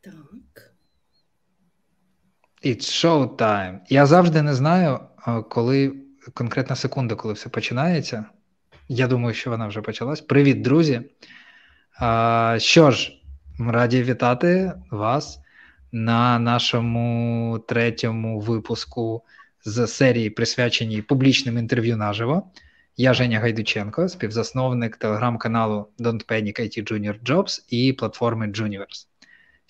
Так. It's show time. Я завжди не знаю, коли конкретна секунда, коли все починається. Я думаю, що вона вже почалась. Привіт, друзі. Що ж, раді вітати вас на нашому третьому випуску з серії, присвяченій публічним інтерв'ю наживо. Я Женя Гайдученко, співзасновник телеграм-каналу Don't Panic IT Junior Jobs і платформи Juniverse.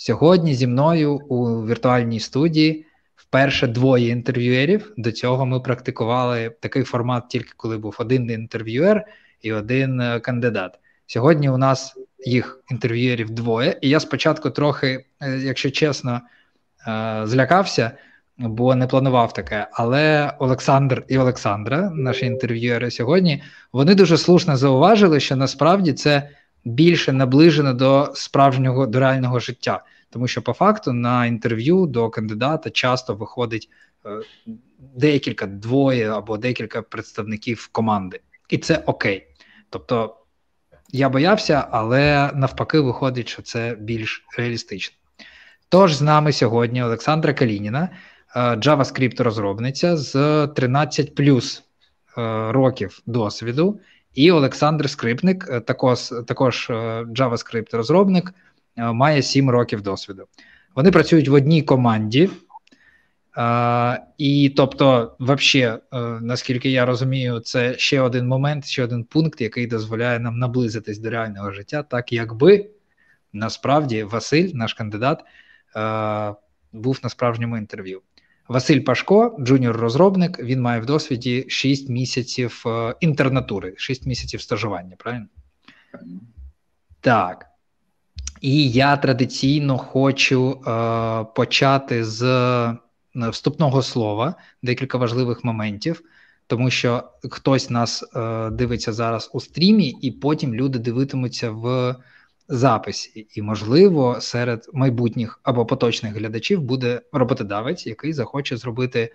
Сьогодні зі мною у віртуальній студії вперше двоє інтерв'юерів. До цього ми практикували такий формат, тільки коли був один інтерв'юер і один е, кандидат. Сьогодні у нас їх інтерв'юерів двоє, і я спочатку трохи, е, якщо чесно, е, злякався, бо не планував таке. Але Олександр і Олександра, наші інтерв'юери сьогодні, вони дуже слушно зауважили, що насправді це більше наближено до справжнього до реального життя, тому що по факту на інтерв'ю до кандидата часто виходить е, декілька двоє або декілька представників команди, і це окей. Тобто я боявся, але навпаки, виходить, що це більш реалістично. Тож з нами сьогодні Олександра Калініна, е, JavaScript розробниця з 13 плюс е, років досвіду, і Олександр Скрипник, е, також також JavaScript розробник, має 7 років досвіду. Вони працюють в одній команді. І тобто, uh, наскільки я розумію, це ще один момент, ще один пункт, який дозволяє нам наблизитись до реального життя, так якби насправді Василь, наш кандидат, був на справжньому інтерв'ю. Василь Пашко, джуніор-розробник, він має в досвіді 6 місяців інтернатури, 6 місяців стажування, правильно? Так. І я традиційно хочу почати з. Е, вступного слова, декілька важливих моментів, тому що хтось нас е, дивиться зараз у стрімі, і потім люди дивитимуться в записі. І, можливо, серед майбутніх або поточних глядачів буде роботодавець, який захоче зробити, е,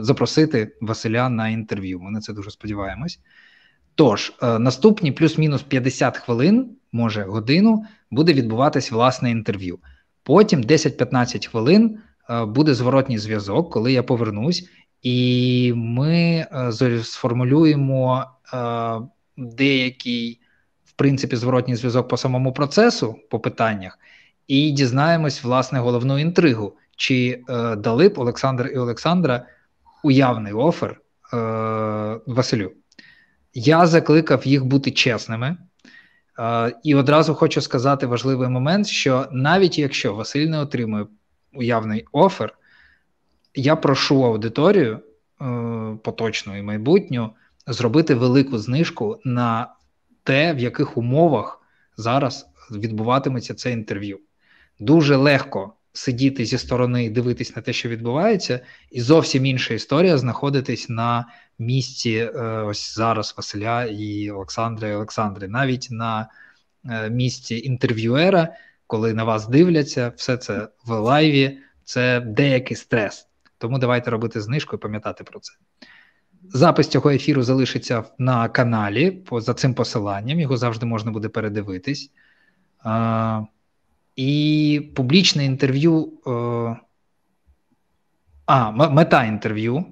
запросити Василя на інтерв'ю. Ми на це дуже сподіваємось. Тож, е, наступні плюс-мінус 50 хвилин, може годину, буде відбуватись власне інтерв'ю. Потім 10-15 хвилин Е, буде зворотній зв'язок, коли я повернусь, і ми сформулюємо деякий, принципі, зворотній зв'язок по самому процесу, по питаннях, і дізнаємось власне головну інтригу, чи дали б Олександр і Олександра уявний офер Василю. Я закликав їх бути чесними. І одразу хочу сказати важливий момент, що навіть якщо Василь не отримує уявний офер, я прошу аудиторію е, поточну і майбутню зробити велику знижку на те, в яких умовах зараз відбуватиметься це інтерв'ю. Дуже легко сидіти зі сторони і дивитись на те, що відбувається, і зовсім інша історія знаходитись на місці е, ось зараз Василя і Олександра і Олександри, навіть на е, місці інтерв'юера коли на вас дивляться, все це в лайві, це деякий стрес. Тому давайте робити знижку і пам'ятати про це. Запис цього ефіру залишиться на каналі за цим посиланням, його завжди можна буде передивитись. І публічне інтерв'ю. Е, а, мета інтерв'ю е,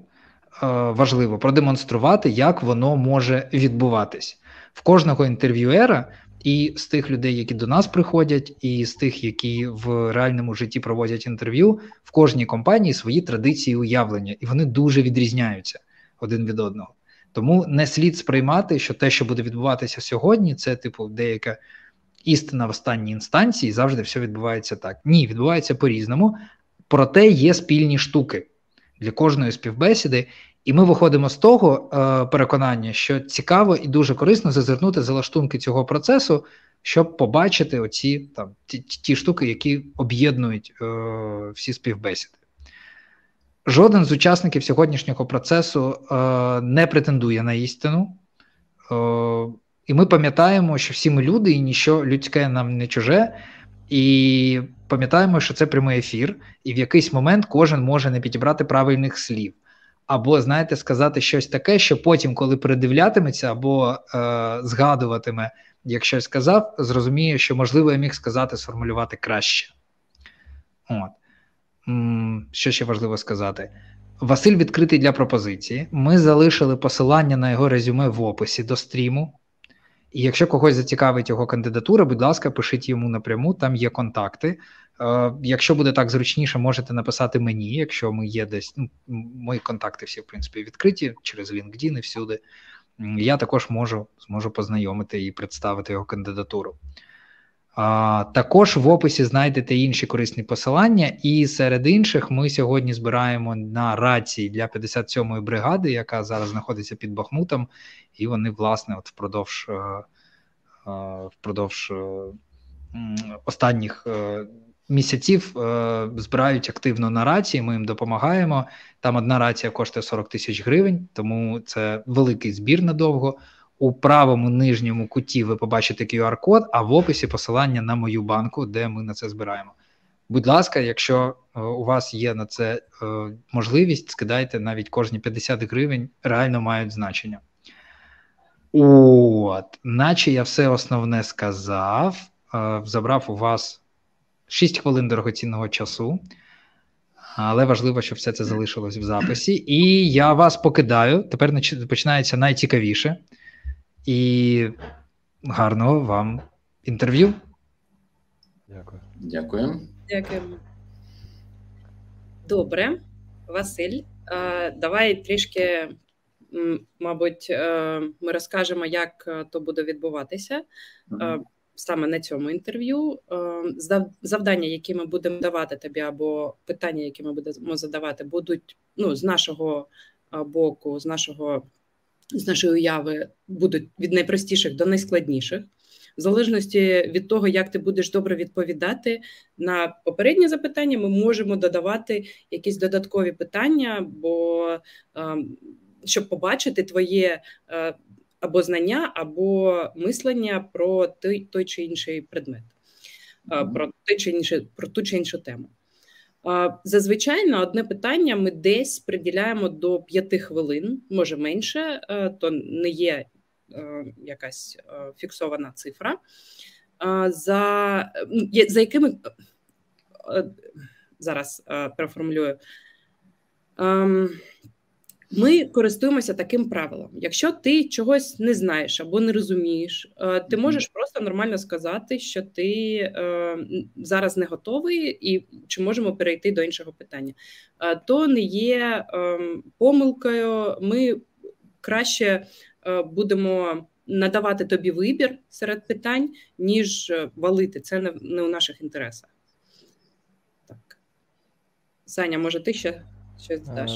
важливо продемонструвати, як воно може відбуватись. В кожного інтерв'юера і з тих людей, які до нас приходять, і з тих, які в реальному житті проводять інтерв'ю, в кожній компанії свої традиції уявлення, і вони дуже відрізняються один від одного. Тому не слід сприймати, що те, що буде відбуватися сьогодні, це типу деяка істина в останній інстанції, завжди все відбувається так. Ні, відбувається по-різному, проте є спільні штуки для кожної співбесіди, і ми виходимо з того е, переконання, що цікаво і дуже корисно зазирнути за лаштунки цього процесу, щоб побачити оці там ті, ті штуки, які об'єднують е, всі співбесіди. Жоден з учасників сьогоднішнього процесу е, не претендує на істину. Е, і ми пам'ятаємо, що всі ми люди, і нічого людське нам не чуже. І пам'ятаємо, що це прямий ефір, і в якийсь момент кожен може не підібрати правильних слів або, знаєте, сказати щось таке, що потім, коли передивлятиметься, або е, згадуватиме, як щось сказав, зрозуміє, що можливо я міг сказати, сформулювати краще. От. Що ще важливо сказати? Василь відкритий для пропозиції. Ми залишили посилання на його резюме в описі до стріму. І якщо когось зацікавить його кандидатура, будь ласка, пишіть йому напряму, там є контакти. Е, Якщо буде так зручніше, можете написати мені, якщо ми є десь. Ну, Мої контакти всі, в принципі, відкриті через LinkedIn і всюди. Я також можу зможу познайомити і представити його кандидатуру. А, Також в описі знайдете інші корисні посилання, і серед інших ми сьогодні збираємо на рації для 57-ї бригади, яка зараз знаходиться під Бахмутом, і вони, власне, от впродовж е, е, впродовж е, останніх місяців збирають активно на рації. Ми їм допомагаємо. Там одна рація коштує 40 тисяч гривень, тому це великий збір надовго. У правому нижньому куті ви побачите QR-код, а в описі посилання на мою банку, де ми на це збираємо. Будь ласка, якщо е, у вас є на це е, можливість, скидайте навіть кожні 50 гривень, реально мають значення. От, наче я все основне сказав, е, забрав у вас 6 хвилин дорогоцінного часу, але важливо, щоб все це залишилось в записі. І я вас покидаю. Тепер починається найцікавіше і гарного вам інтерв'ю. Дякую. Дякую. Дякуємо. Добре, Василь. Давай трішки, мабуть, е, ми розкажемо, як е, то буде відбуватися саме на цьому інтерв'ю. Завдання, які ми будемо давати тобі, або питання, які ми будемо задавати, будуть ну, з нашого боку, з нашого з нашої уяви будуть від найпростіших до найскладніших, в залежності від того, як ти будеш добре відповідати на попередні запитання, ми можемо додавати якісь додаткові питання, бо ем, щоб побачити твоє е, або знання, або мислення про той, той чи інший предмет, е, про той чи інше, про ту чи іншу тему. Зазвичай на одне питання ми десь приділяємо до п'яти хвилин, може менше, е, то не є е, якась е, фіксована цифра. За за якими зараз переформулюю. Ми користуємося таким правилом. Якщо ти чогось не знаєш або не розумієш, е, ти можеш просто нормально сказати, що ти е, зараз не готовий, і чи можемо перейти до іншого питання. Е, то не є ем, помилкою. Ми краще будемо надавати тобі вибір серед питань, ніж валити. Це не у наших інтересах. Так. Саня, може, ти ще щось даш?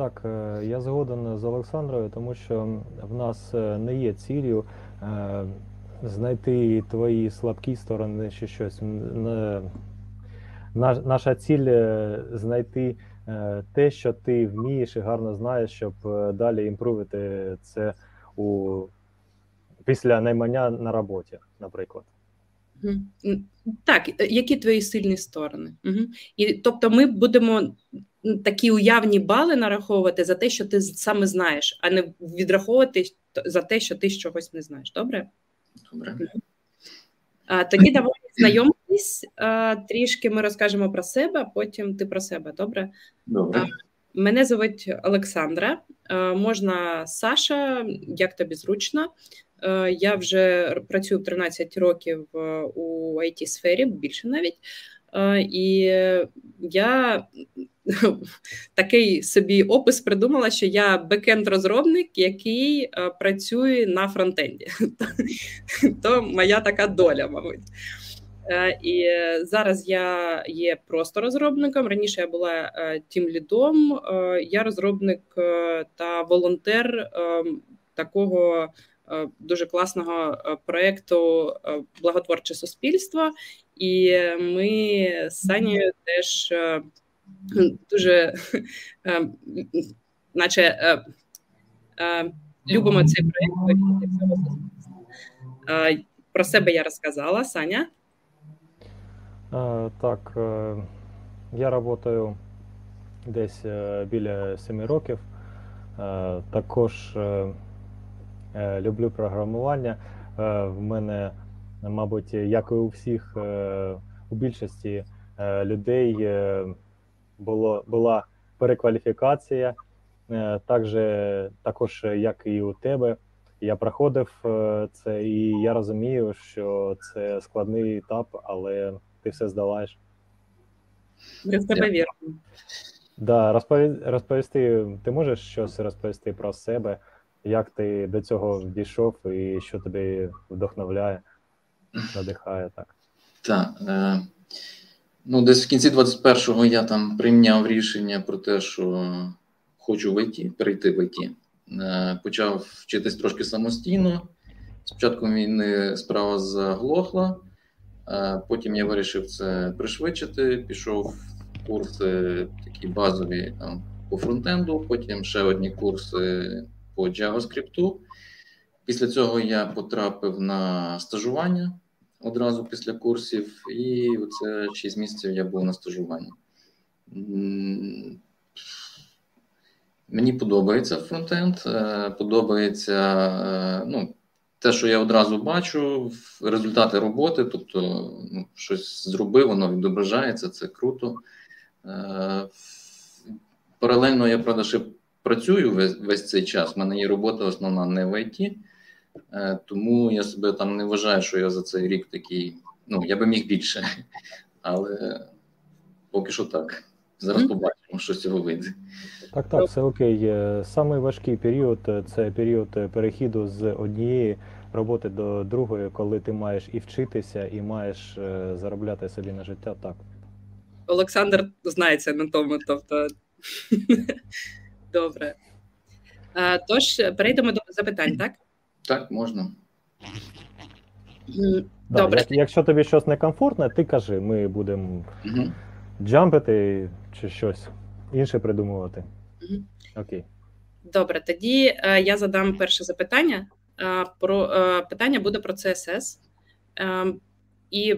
Так, е, я згоден з Олександрою, тому що в нас е, не є ціллю е, знайти твої слабкі сторони чи щось. Наша ціль знайти те, що ти вмієш і гарно знаєш, щоб далі імпровити це у після наймання на роботі, наприклад. Так, які твої сильні сторони? Угу. І тобто, ми будемо такі уявні бали нараховувати за те, що ти саме знаєш, а не відраховувати за те, що ти чогось не знаєш. Добре? Добре. А, Тоді давай знайомитись. Трішки ми розкажемо про себе, а потім ти про себе. Добре? Добре. Мене звуть Олександра, можна Саша, як тобі зручно. Я вже працюю 13 років у it сфері більше навіть. І я такий собі опис придумала, що я бекенд-розробник, який працює на фронтенді. То моя така доля, мабуть. І зараз я є просто розробником. Раніше я була тім лідом, я розробник та волонтер такого дуже класного проєкту Благотворче суспільство. І ми з Санєю теж дуже, наче любимо цей проєкт. Про себе я розказала, Саня. Так, е, я працюю десь е, біля 7 років. Е, також люблю програмування. В мене, мабуть, як і у всіх у більшості людей було, була перекваліфікація, також, також як і у тебе. Я проходив це, і я розумію, що це складний етап, але ти все здолаєш. Ми в тебе віримо. Да, розпові... розповісти, ти можеш щось розповісти про себе, як ти до цього дійшов і що тобі вдохновляє, надихає так. Так. Е, ну, десь в кінці 21-го я там прийняв рішення про те, що хочу в ІТ, перейти в ІТ. Е, почав вчитись трошки самостійно. Спочатку війни справа заглохла, е, потім я вирішив це пришвидшити, пішов курси такі базові там, по фронтенду, потім ще одні курси по JavaScript. Після цього я потрапив на стажування одразу після курсів, і оце 6 місяців я був на стажуванні. Мені подобається фронтенд, е, подобається е, ну, те, що я одразу бачу, результати роботи, тобто ну, щось зробив, воно відображається, це круто. Е, паралельно я правда, ще працюю весь, весь цей час. У мене є робота основна не в ІТ, тому я себе там не вважаю, що я за цей рік такий. Ну, я би міг більше, але поки що так. Зараз побачимо, що з цього вийде. Так, так, все окей. Самий важкий період це період перехіду з однієї роботи до другої, коли ти маєш і вчитися, і маєш е, заробляти собі на життя. Так. Олександр знається на тому. Тобто добре. Тож перейдемо до запитань, так? Так, можна. Добре. Як, якщо тобі щось некомфортне, ти кажи, ми будемо угу. джампити чи щось інше придумувати. Угу. Окей. Добре, тоді е, я задам перше запитання. Е, про е, питання буде про CSS. Е, і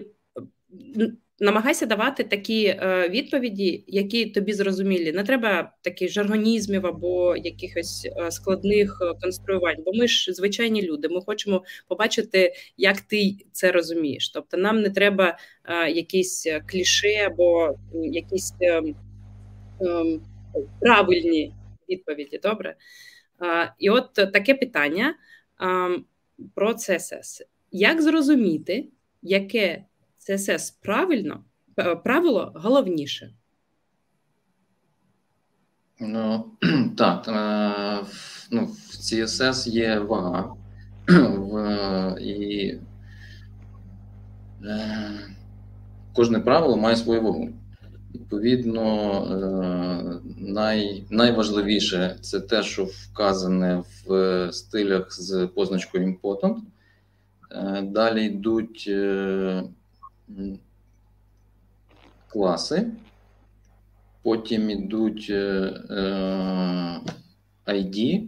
намагайся давати такі е, відповіді, які тобі зрозумілі. Не треба таких жаргонізмів або якихось е, складних е, конструювань, бо ми ж звичайні люди. Ми хочемо побачити, як ти це розумієш. Тобто, нам не треба якісь кліше або якісь правильні відповіді. Добре. І от таке питання про CSS. Як зрозуміти, яке CSS правильно, правило головніше. Ну, так, е, ну, в CSS є вага, в, і е, кожне правило має свою вагу. Відповідно, е, най, найважливіше це те, що вказане в стилях з позначкою important. Далі йдуть класи, потім йдуть е, е, ID,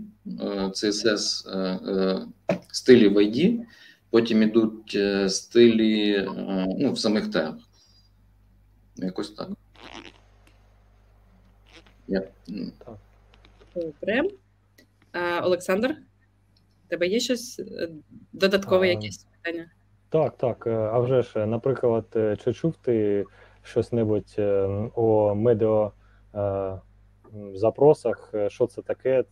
CSS е, стилі в ID, потім йдуть стилі ну, в самих тегах. Якось так. Я... Добре. Олександр, тебе є щось додаткове, якесь питання? Так, так. Е, а вже ж, наприклад, е, чи чув ти щось небудь е, о медіа запросах, що це таке,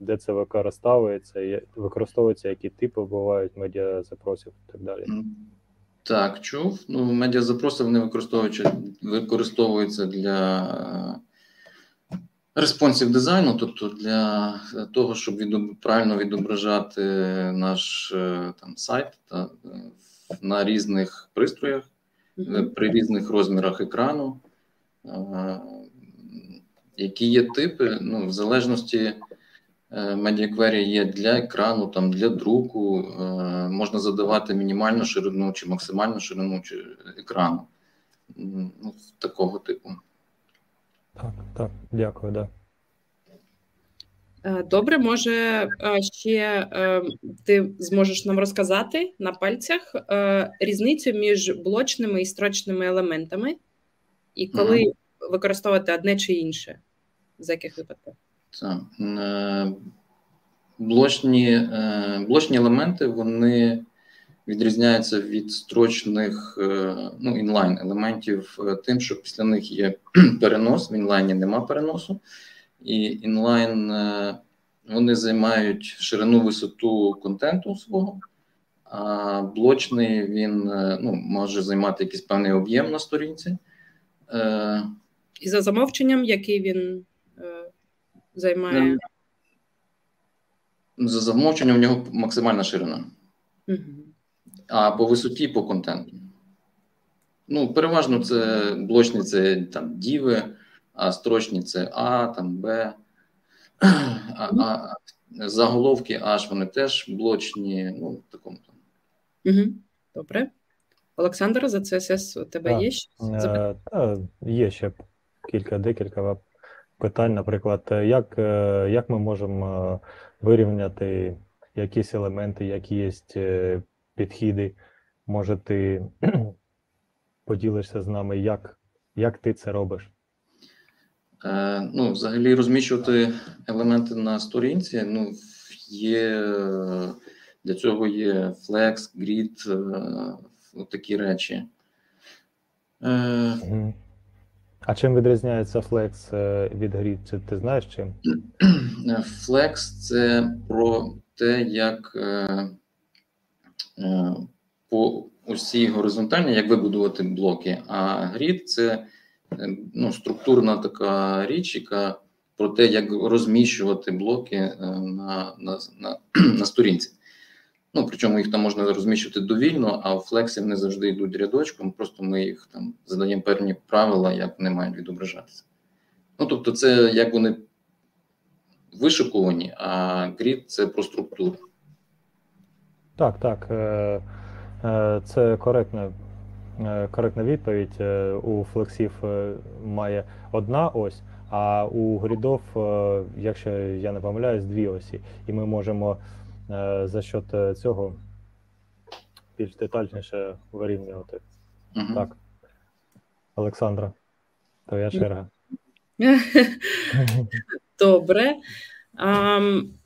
де це використовується, використовується, які типи бувають медіа запросів і так далі? Так, чув. Ну, медіа запроси вони використовуються, використовуються для респонсів дизайну, тобто для того, щоб відоб... правильно відображати наш там сайт та на різних пристроях, mm-hmm. при різних розмірах екрану. Які є типи, ну, в залежності медіаквері є для екрану, там для друку, можна задавати мінімальну ширину чи максимальну ширину чи екрану. Ну, Такого типу. Так, так, дякую, да. Е, добре, може е, ще е, ти зможеш нам розказати на пальцях різницю між блочними і строчними елементами, і коли ага. використовувати одне чи інше, з яких випадків? Так. Блочні блочні елементи вони відрізняється від строчних ну, інлайн елементів тим, що після них є перенос, в інлайні нема переносу, і інлайн вони займають ширину висоту контенту свого, а блочний він ну, може займати якийсь певний об'єм на сторінці. І за замовченням, який він е, займає. За замовченням в нього максимальна ширина. Угу. А по висоті по контенту. Ну, переважно це блочні це там діви, а строчні це А, там Б. А, а заголовки H вони теж блочні, ну, в такому там. Угу. Добре. Олександр, за CSS у тебе Так. є ще? Е, та, є ще кілька декілька питань. Наприклад, як, е, як ми можемо е, вирівняти якісь елементи, які є підхіди? Може, ти поділишся з нами, як, як ти це робиш? Е, ну, взагалі розміщувати елементи на сторінці. Ну, є для цього є Flex, Grid, е, такі речі. Е, А чим відрізняється Flex від Grid? Чи ти знаєш чим? Flex це про те, як по усій горизонтальній, як вибудувати блоки. А Grid це ну, структурна така річ, яка про те, як розміщувати блоки е, на, на, на, на сторінці. Ну, причому їх там можна розміщувати довільно, а в флексі вони завжди йдуть рядочком, просто ми їх там задаємо певні правила, як вони мають відображатися. Ну, тобто, це як вони вишикувані, а грід це про структуру. Так, так. е, е, Це коректна, е, коректна відповідь. Е, У флексів е, має одна ось, а у грідов, е, якщо я не помиляюсь, дві осі. І ми можемо е, за счет е, цього більш детальніше вирівнювати. Угу. Так. Олександра, твоя черга. Добре.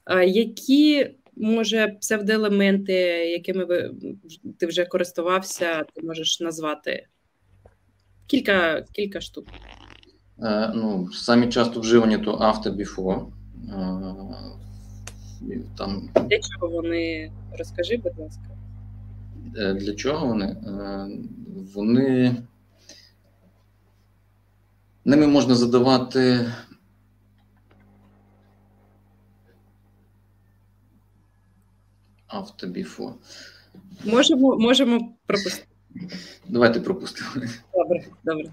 А які, може, псевдоелементи, якими ви, ти вже користувався, ти можеш назвати? Кілька, кілька штук. Е, ну, самі часто вживані то after before. Е, там, Для чого вони? Розкажи, будь ласка. е, для чого вони? Е, вони ними можна задавати after before. Можемо, можемо пропустити. Давайте пропустимо. Добре, добре.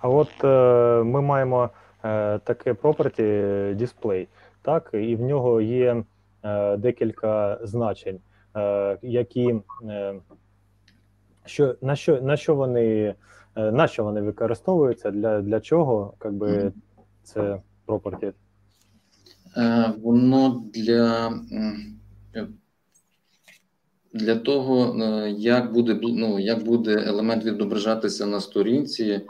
А от е, ми маємо е, таке property display, так, і в нього є е, декілька значень, е, які е, що, на, що, на що вони е, на що вони використовуються, для, для чого как би, це property? Е, Воно для, е, для того, е, як буде, ну, як буде елемент відображатися на сторінці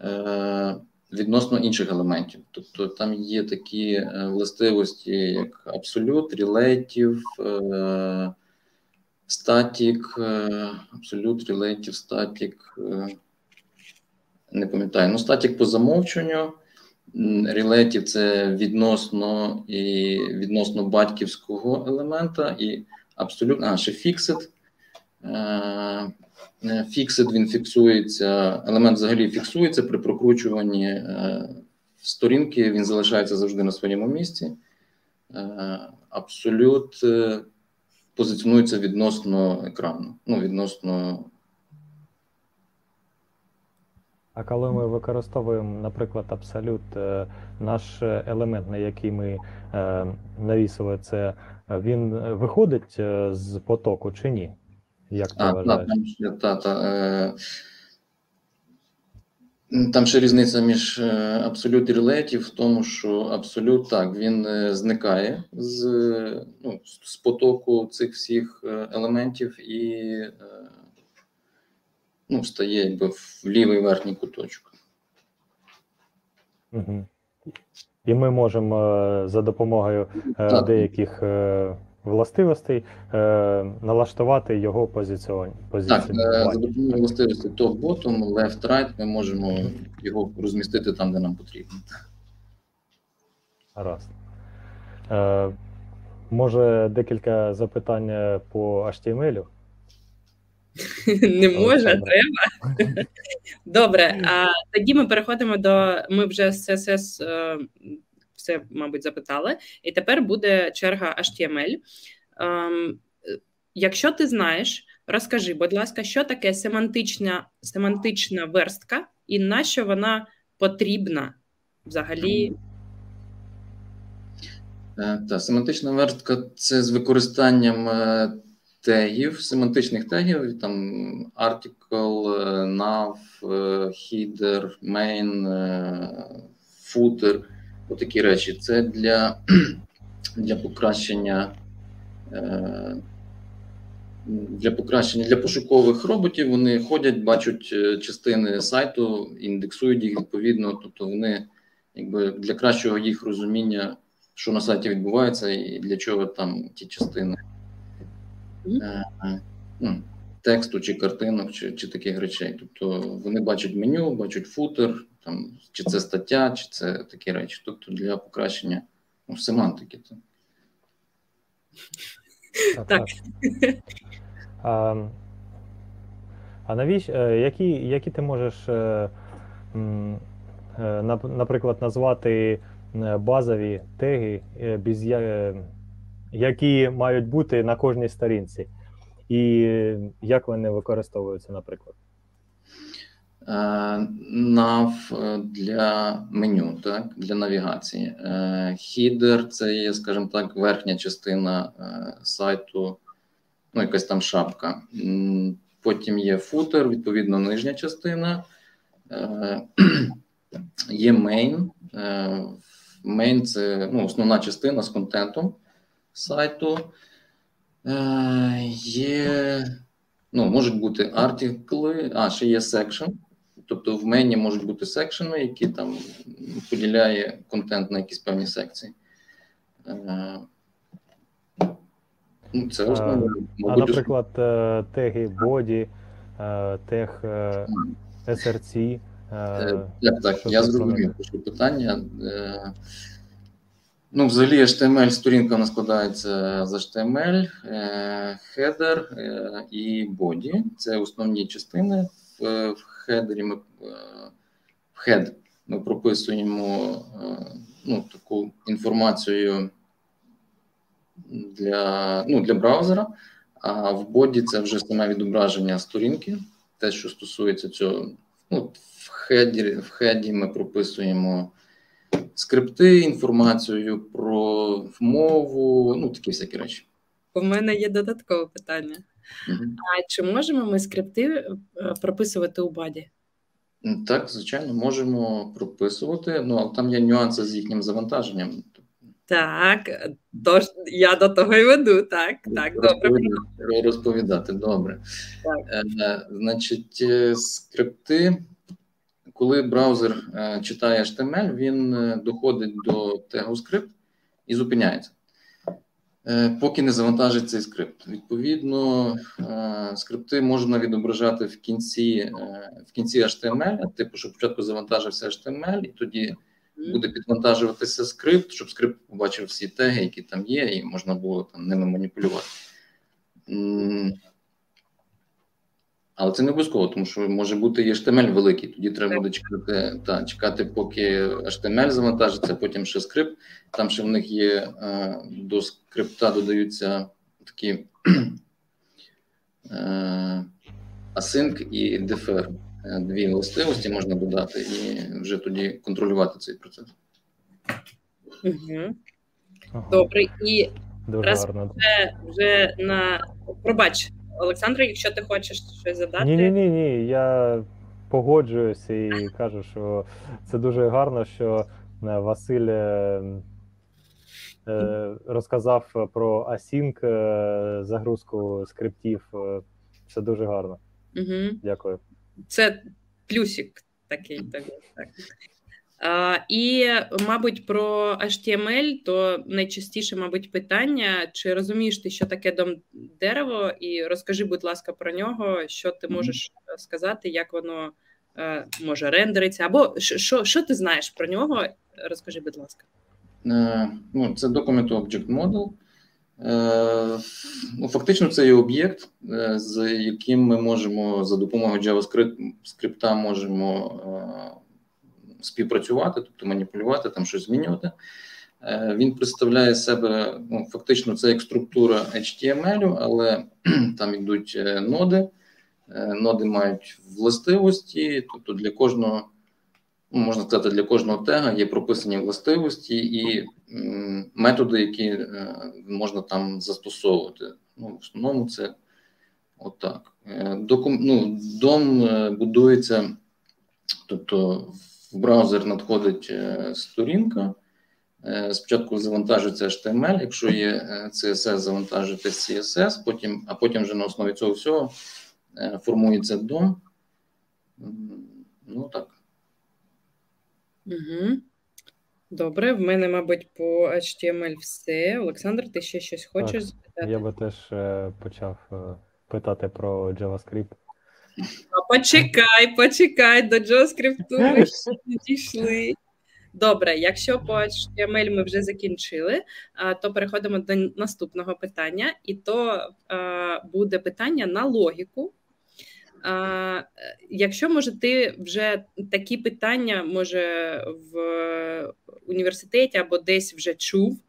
е, відносно інших елементів. Тобто там є такі е, властивості, як absolute, relative, е, static, е, relative, static, е, не пам'ятаю. Ну, static по замовченню. Relative – це відносно і відносно батьківського елемента, і абсолютно, а ще fixed. Е, е, він фіксується, елемент взагалі фіксується при прокручуванні е, сторінки, він залишається завжди на своєму місці. Абсолют позиціонується відносно екрану, ну, відносно А коли ми використовуємо, наприклад, абсолют, е, наш елемент, на який ми е, навісили це, е, він виходить е, з потоку чи ні? Як ти А, вважаєш? там ще, та, та, е, там ще різниця між е, абсолют і relative в тому, що абсолют так, він е, зникає з, е, ну, з- потоку цих всіх е, елементів і е, ну, стає якби в лівий верхній куточок. Угу. І ми можемо е, за допомогою е, Так. деяких е, властивостей налаштувати його позиціон... позиціонування. Так, за допомогою властивості топ-ботом, left-right ми можемо його розмістити там, де нам потрібно. Гаразд. Може, декілька запитань по HTML? Не може, треба. Добре, а тоді ми переходимо до. Ми вже з CSS е, все, мабуть, запитали, і тепер буде черга HTML. Ем, якщо ти знаєш, розкажи, будь ласка, що таке семантична семантична верстка і на що вона потрібна взагалі? Та семантична верстка це з використанням е, тегів, семантичних тегів, там article, nav, header, main, footer, отакі речі. Це для для покращення для покращення для пошукових роботів. Вони ходять, бачать частини сайту, індексують їх відповідно, тобто вони якби для кращого їх розуміння, що на сайті відбувається, і для чого там ті частини ну, тексту чи картинок, чи чи таких речей. Тобто вони бачать меню, бачать футер, там, чи це стаття, чи це такі речі. Тобто для покращення ну, семантики. То. Так. так. А а навіщо, е, які які ти можеш, е, е, наприклад, назвати базові теги, без які мають бути на кожній сторінці, і як вони використовуються, наприклад? Nav е, для меню, так, для навігації. Хідер це є, скажімо так, верхня частина е, сайту, ну, якась там шапка. Потім є футер, відповідно, нижня частина. Е, є main. Main – це ну, основна частина з контентом сайту. Е, Є, ну, можуть бути артикли, а ще є section. Тобто в мені можуть бути секшени, які там поділяє контент на якісь певні секції. Е, ну, Це основне. А, наприклад, е, теги body, е, тег SRC. Так, так, я зрозумів питання. Ну, взагалі, HTML сторінка вона складається з HTML, header і body. Це основні частини. В хедері ми в head ми прописуємо ну, таку інформацію для ну, для браузера, а в боді це вже саме відображення сторінки, те, що стосується цього. Ну, В хеді, в хеді ми прописуємо скрипти, інформацію про мову, ну такі всякі речі. У мене є додаткове питання. Угу. А чи можемо ми скрипти е, прописувати у body? Так, звичайно, можемо прописувати, ну але там є нюанси з їхнім завантаженням. Так, тож я до того й веду, так, так, добре. Розповідати, добре. Так. Е, Значить, е, скрипти коли браузер е, читає HTML, він е, доходить до тегу скрипт і зупиняється, е, поки не завантажить цей скрипт. Відповідно, скрипти можна відображати в кінці в кінці HTML, типу, щоб спочатку завантажився HTML, і тоді буде підвантажуватися скрипт, щоб скрипт побачив всі теги, які там є, і можна було там ними маніпулювати. Але це не обов'язково, тому що може бути і HTML великий. Тоді треба буде чекати, та, чекати, поки HTML завантажиться, потім ще скрипт. Там ще в них є е, до скрипта додаються такі е, async і defer. Е, дві властивості можна додати і вже тоді контролювати цей процес. Угу. Добре, і Дуже раз гарно. вже, вже на пробач. Олександр, якщо ти хочеш щось задати. Ні, ні, ні, ні. Я погоджуюся і кажу, що це дуже гарно, що е, Василь е, е, розказав про Async загрузку скриптів. Це дуже гарно. Угу. Дякую. Це плюсик такий. Так. І, мабуть, про HTML то найчастіше, мабуть, питання: чи розумієш ти, що таке дом дерево, і розкажи, будь ласка, про нього, що ти можеш сказати, як воно е, може рендериться, або що що ти знаєш про нього? Розкажи, будь ласка. Е, ну, Це Document Object Model. Е, ну, Фактично, це є об'єкт, з яким ми можемо за допомогою JavaScript можемо співпрацювати, тобто маніпулювати, там щось змінювати. Е, він представляє себе, ну, фактично, це як структура HTML, але там йдуть е, ноди. Е, ноди мають властивості, тобто для кожного, ну, можна сказати, для кожного тега є прописані властивості і методи, які можна там застосовувати. Ну, В основному це отак. Ну, Дом будується, тобто в браузер надходить е, сторінка. Е, спочатку завантажується HTML, якщо є е, CSS, завантажуєте CSS, потім, а потім вже на основі цього всього формується DOM. Ну так. Угу. Добре, в мене, мабуть, по HTML все. Олександр, ти ще щось хочеш запитати? Я би теж почав питати про JavaScript. Почекай, почекай, до JavaScript ми ще не дійшли. Добре, якщо по HTML ми вже закінчили, то переходимо до наступного питання, і то буде питання на логіку. Якщо може, ти вже такі питання, може, в університеті або десь вже чув,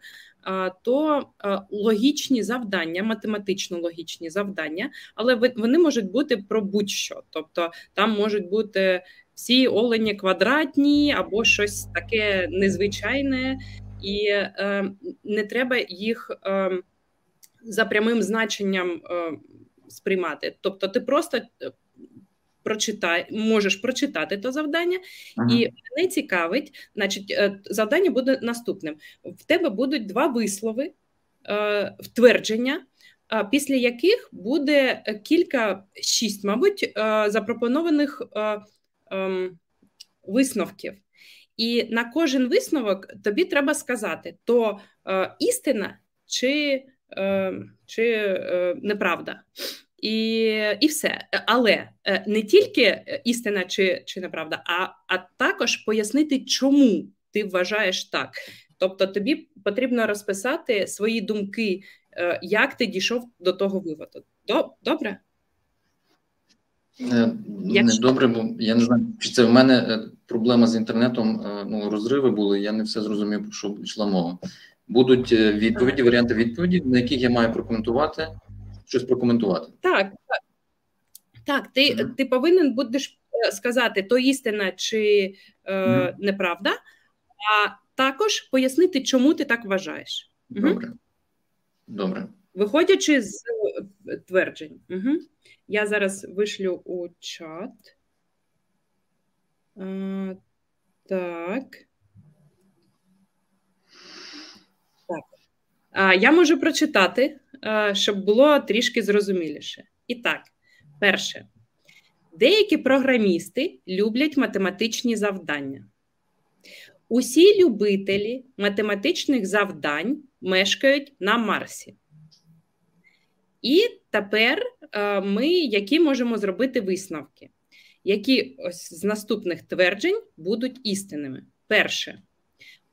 то логічні завдання, математично логічні завдання, але вони можуть бути про будь-що. Тобто там можуть бути всі олені квадратні або щось таке незвичайне, і е, не треба їх е, за прямим значенням е, сприймати. Тобто, ти просто прочитай, можеш прочитати то завдання, ага. і мене цікавить, значить, е, завдання буде наступним: в тебе будуть два вислови, е, втвердження. Після яких буде кілька шість, мабуть, е, запропонованих ем, висновків. І на кожен висновок тобі треба сказати, то істина чи чи неправда. І і все. Але е, не тільки е, істина чи чи неправда, а, а також пояснити, чому ти вважаєш так. Тобто, тобі потрібно розписати свої думки, е, як ти дійшов до того виводу. Добре? Не, не добре, бо я не знаю, чи це в мене проблема з інтернетом. Ну, розриви були, я не все зрозумів, що йшла мова. Будуть відповіді, варіанти відповіді, на яких я маю прокоментувати щось прокоментувати. Так, так, так ти mm-hmm. ти повинен будеш е, сказати, то істина чи е, mm-hmm. неправда, а також пояснити, чому ти так вважаєш. Добре. Добре. Виходячи з е, тверджень, Угу. я зараз вишлю у чат. А, Так. Так. А, Я можу прочитати щоб було трішки зрозуміліше. І так, перше, деякі програмісти люблять математичні завдання. Усі любителі математичних завдань мешкають на Марсі. І тепер е, ми які можемо зробити висновки, які ось з наступних тверджень будуть істинними. Перше,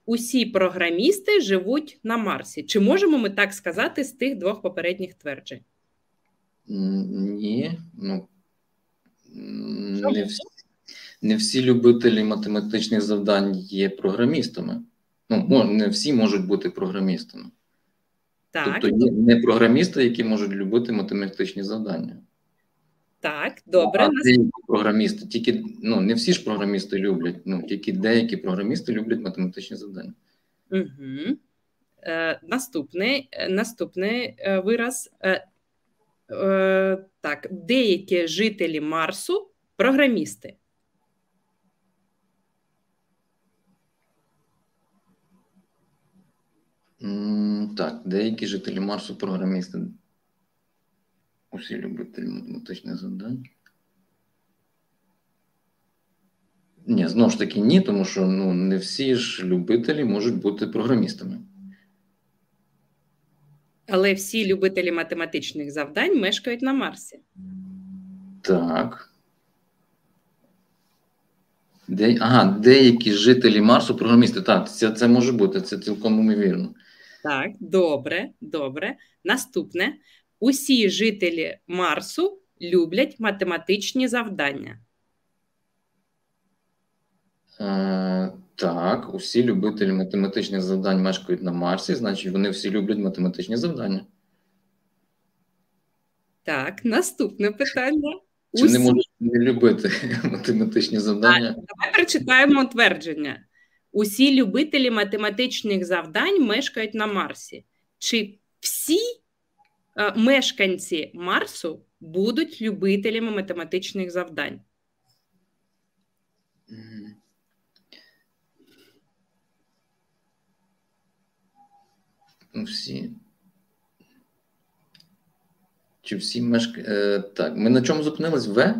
усі програмісти живуть на Марсі. Чи можемо ми так сказати з тих двох попередніх тверджень? Ні. ну не всі, не всі любителі математичних завдань є програмістами. Ну, не всі можуть бути програмістами. Так. Тобто є не програмісти, які можуть любити математичні завдання. Так, добре. А деякі програмісти, тільки ну не всі ж програмісти люблять, ну тільки деякі програмісти люблять математичні завдання. Угу. Е, Наступний наступний е, вираз. Е, е, Так, деякі жителі Марсу програмісти. Так, деякі жителі Марсу програмісти. Усі любителі математичних завдань. Ні, знову ж таки, ні, тому що ну, не всі ж любителі можуть бути програмістами. Але всі любителі математичних завдань мешкають на Марсі. Так. Де, ага, деякі жителі Марсу програмісти. Так, це це може бути, це цілком ймовірно. Так, добре, добре. Наступне: усі жителі Марсу люблять математичні завдання. Е, Так, усі любителі математичних завдань мешкають на Марсі, значить, вони всі люблять математичні завдання. Так, наступне питання. Чи Усі... не можуть не любити математичні завдання? Давай прочитаємо твердження. Усі любителі математичних завдань мешкають на Марсі. Чи всі мешканці Марсу будуть любителями математичних завдань? Ну, всі. Чи всі мешк... Е, так, ми на чому зупинились? В?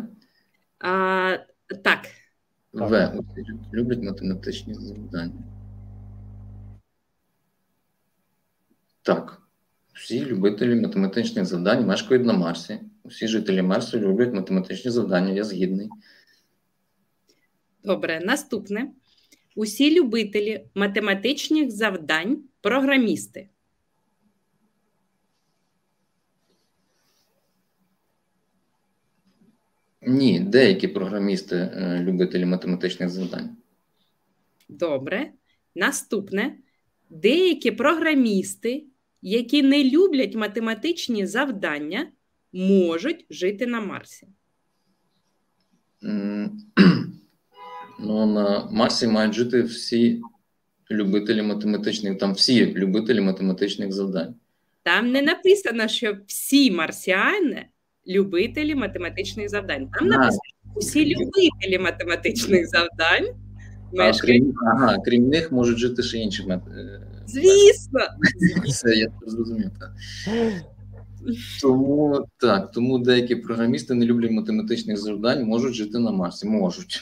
А, так, В. Люблять математичні завдання. Так. Всі любителі математичних завдань мешкають на Марсі. Усі жителі Марсу люблять математичні завдання, я згідний. добре. Наступне. Усі любителі математичних завдань програмісти. Ні, деякі програмісти е, любителі математичних завдань. Добре. Наступне. Деякі програмісти, які не люблять математичні завдання, можуть жити на Марсі. Ну, на Марсі мають жити всі любителі математичних, там всі любителі математичних завдань. Там не написано, що всі марсіани любителі математичних завдань. Там написано, що усі любителі математичних завдань А крім, ага, крім них можуть жити ще інші е, Звісно, Все, я зрозумів. Так. Тому так, тому деякі програмісти не люблять математичних завдань, можуть жити на Марсі. Можуть.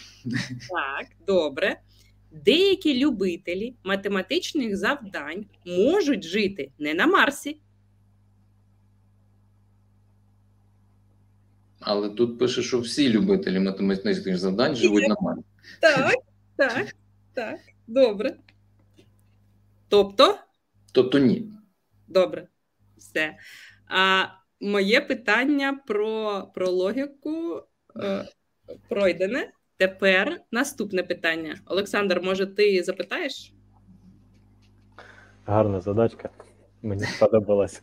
так, добре. Деякі любителі математичних завдань можуть жити не на Марсі, Але тут пише, що всі любителі математичних завдань живуть на Марсі. Так, так, так, добре. Тобто, Тобто ні. добре, все. А моє питання про, про логіку е, пройдене. Тепер наступне питання. Олександр, може, ти запитаєш? Гарна задачка. Мені сподобалась.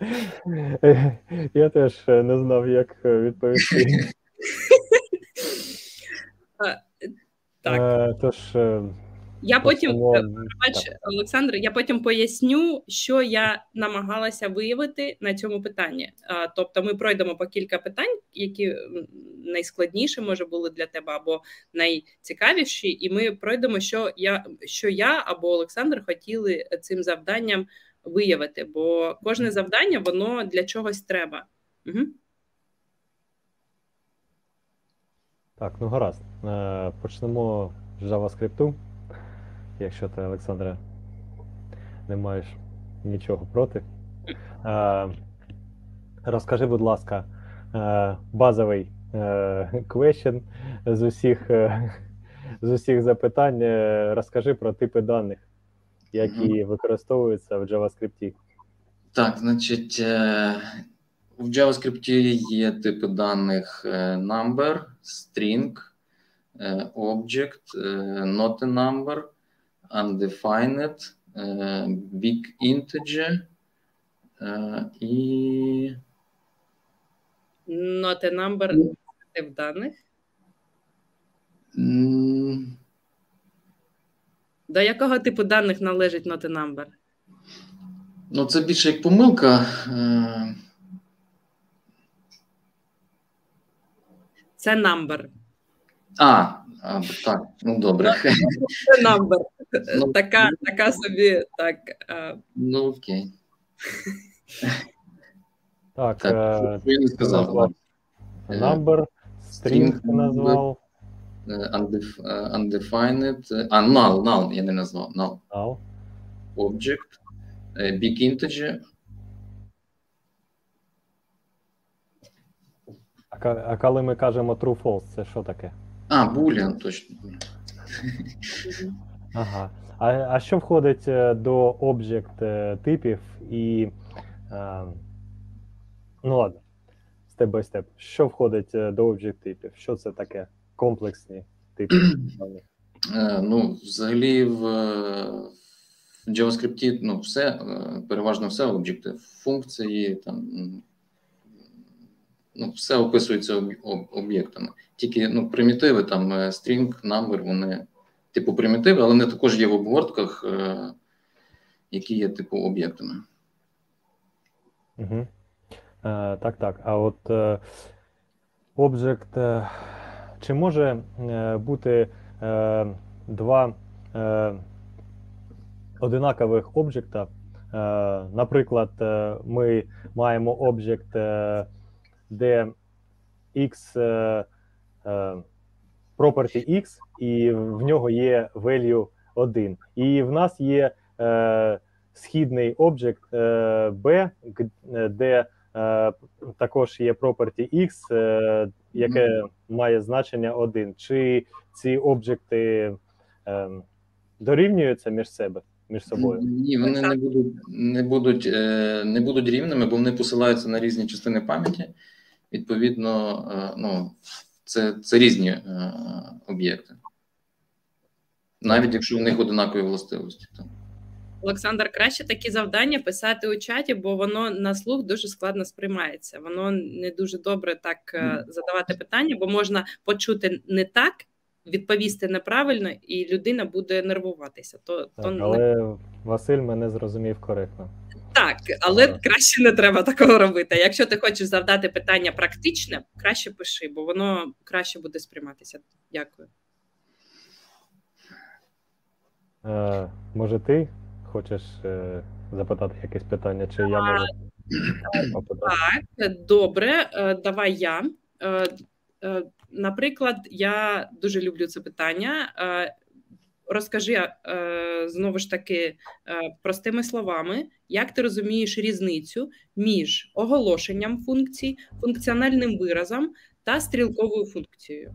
Я теж е, не знав, як е, відповісти. Так, Е, Тож, е, я потім е, Бач. Олександр, я потім поясню, що я намагалася виявити на цьому питанні. Тобто, ми пройдемо по кілька питань, які найскладніші може були для тебе або найцікавіші, і ми пройдемо, що я що я або Олександр хотіли цим завданням виявити. Бо кожне завдання воно для чогось треба. Угу. Так, ну гаразд. Е, Почнемо з JavaScript. Якщо ти, Олександре, не маєш нічого проти. Е, Розкажи, будь ласка, е, базовий е, question з усіх, е, з усіх запитань. Розкажи про типи даних, які використовуються в JavaScript. Так, значить, в JavaScript є типи даних number, string, object, not a number, undefined, е, big integer е, і Not a number тип даних. м, До якого типу даних належить not a number? ну, це більше як помилка. е, Це number. А, а так, ну добре. Це number. Ну, така, така собі, так. е, Ну окей. Так, Так, е, що я не сказав. назвав Е, number, string ти string, назвав. undefined, а null, null, я не назвав, null. Null. Object, big integer. А, а коли ми кажемо true false, це що таке? А, boolean, точно. Ага. А а що входить до об'єкт типів і. А, ну ладно, степ бай степ. Що входить до об'єкт типів? Що це таке? Комплексні типи? Ну, взагалі, в, в JavaScript ну, все, переважно все об'єкти, функції, там, ну, все описується об'єктами. Тільки ну, примітиви, там string, number, вони типу примітиви, але вони також є в обгортках, які є типу об'єктами. Угу. Е, Так, так. А от е, об'єкт, е, чи може е, бути е, два е, одинакових об'єкта? Е, наприклад, е, ми маємо об'єкт, е, де X е, е, property X, і в нього є value 1. І в нас є е, східний об'єкт е, B, де е, також є property X, е, яке mm -hmm. має значення 1. Чи ці об'єкти е, дорівнюються між себе? Між собою ні, вони не будуть не будуть не будуть рівними, бо вони посилаються на різні частини пам'яті. Відповідно, ну це це різні е, об'єкти, навіть якщо в них одинакові властивості. Так. Олександр, краще такі завдання писати у чаті, бо воно на слух дуже складно сприймається. Воно не дуже добре так mm. задавати питання, бо можна почути не так, відповісти неправильно, і людина буде нервуватися. То, так, то Але. Василь мене зрозумів коректно. Так, але краще не треба такого робити. Якщо ти хочеш завдати питання практичне, краще пиши, бо воно краще буде сприйматися. Дякую. Е, Може, ти хочеш е, запитати якесь питання, чи я можу попитати? Так, добре, е, давай я. Е, е, наприклад, я дуже люблю це питання. Розкажи е, знову ж таки е, простими словами, як ти розумієш різницю між оголошенням функцій, функціональним виразом та стрілковою функцією.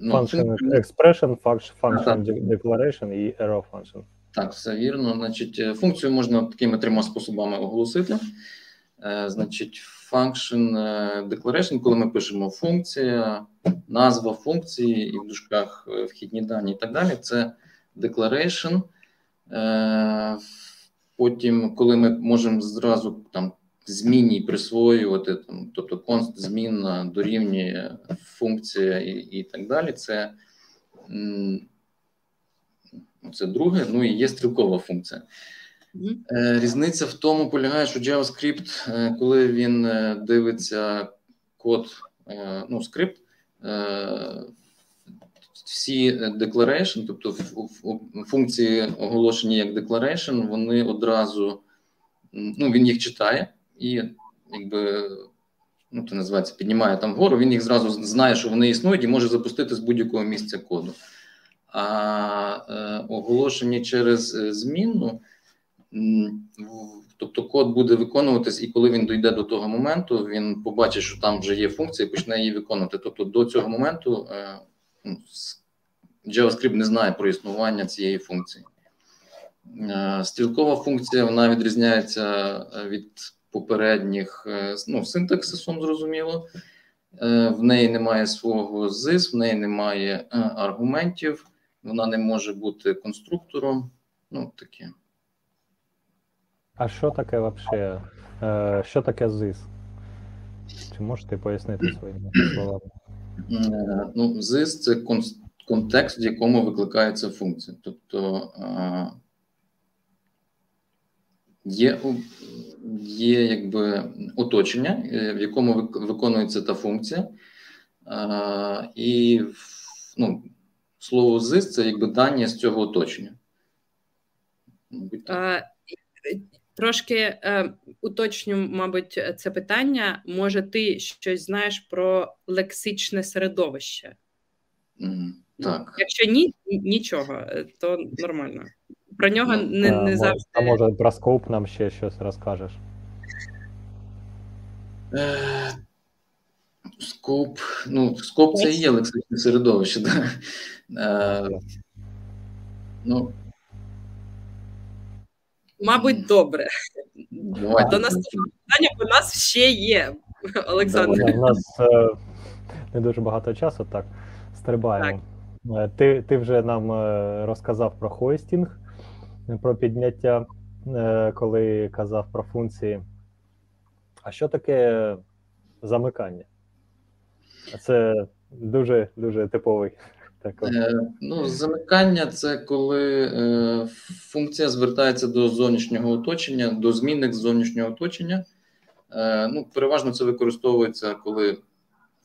Function expression, function declaration і arrow function. Так, все вірно. Значить, функцію можна такими трьома способами оголосити. Значить, function declaration, коли ми пишемо функція, назва функції і в дужках вхідні дані і так далі, це declaration. Потім, коли ми можемо зразу там змінні присвоювати, там, тобто const змінна дорівнює функція і і так далі, це це друге. Ну і є стрілкова функція. Mm-hmm. Різниця в тому полягає, що JavaScript, е, коли він е, дивиться код, ну, скрипт, всі declaration, тобто функції оголошені як declaration, вони одразу ну, він їх читає і якби. Ну, це називається, піднімає там вгору, він їх зразу знає, що вони існують, і може запустити з будь-якого місця коду. А е, оголошення через змінну Тобто код буде виконуватись, і коли він дійде до того моменту, він побачить, що там вже є функція, і почне її виконувати. Тобто до цього моменту е, ну, JavaScript не знає про існування цієї функції. Е, стрілкова функція вона відрізняється е, від попередніх ну, синтаксисом, зрозуміло. В неї немає свого ZIS, в неї немає аргументів, вона не може бути конструктором. Ну, таке. А що таке вообще? Е, що таке ЗИС? Чи можете пояснити своїми словами? Е, ну, ЗИС це контекст, в якому викликається функція. Тобто е, є є якби оточення, в якому виконується та функція, і ну, слово ЗИС це якби дані з цього оточення. А, трошки е, уточню, мабуть, це питання. Може, ти щось знаєш про лексичне середовище? Mm, так. Якщо ні, нічого, е, то нормально. Про нього Ну, не, А, не мо- завжди. А може про скоп нам ще щось розкажеш? Е, Скоп, ну, скоп це і є лексичне середовище, да. Е, ну, Мабуть, добре. До наступного питання у нас ще є, Олександр. У нас е, не дуже багато часу, так стрибаємо. Е, Ти, ти вже нам е, розказав про хостінг, про підняття, коли казав про функції. А що таке замикання? Це дуже дуже типовий. Так. Е, Ну, замикання це коли е, функція звертається до зовнішнього оточення, до змінних зовнішнього оточення. Е, ну, переважно це використовується, коли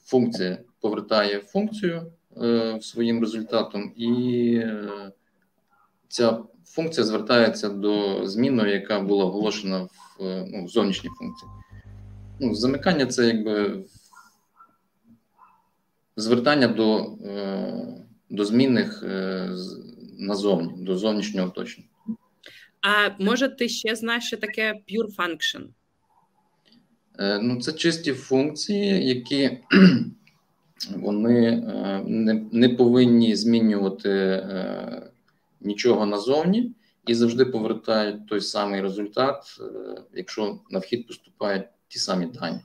функція повертає функцію е, своїм результатом, і е, ця функція звертається до змінної, яка була оголошена в, е, ну, в зовнішній функції. Ну, замикання це якби звертання до, е, до змінних е, назовні, до зовнішнього оточення. А може, ти ще знаєш, що таке pure function? Е, Ну, це чисті функції, які вони е, не, не повинні змінювати нічого назовні і завжди повертають той самий результат, якщо на вхід поступають ті самі дані.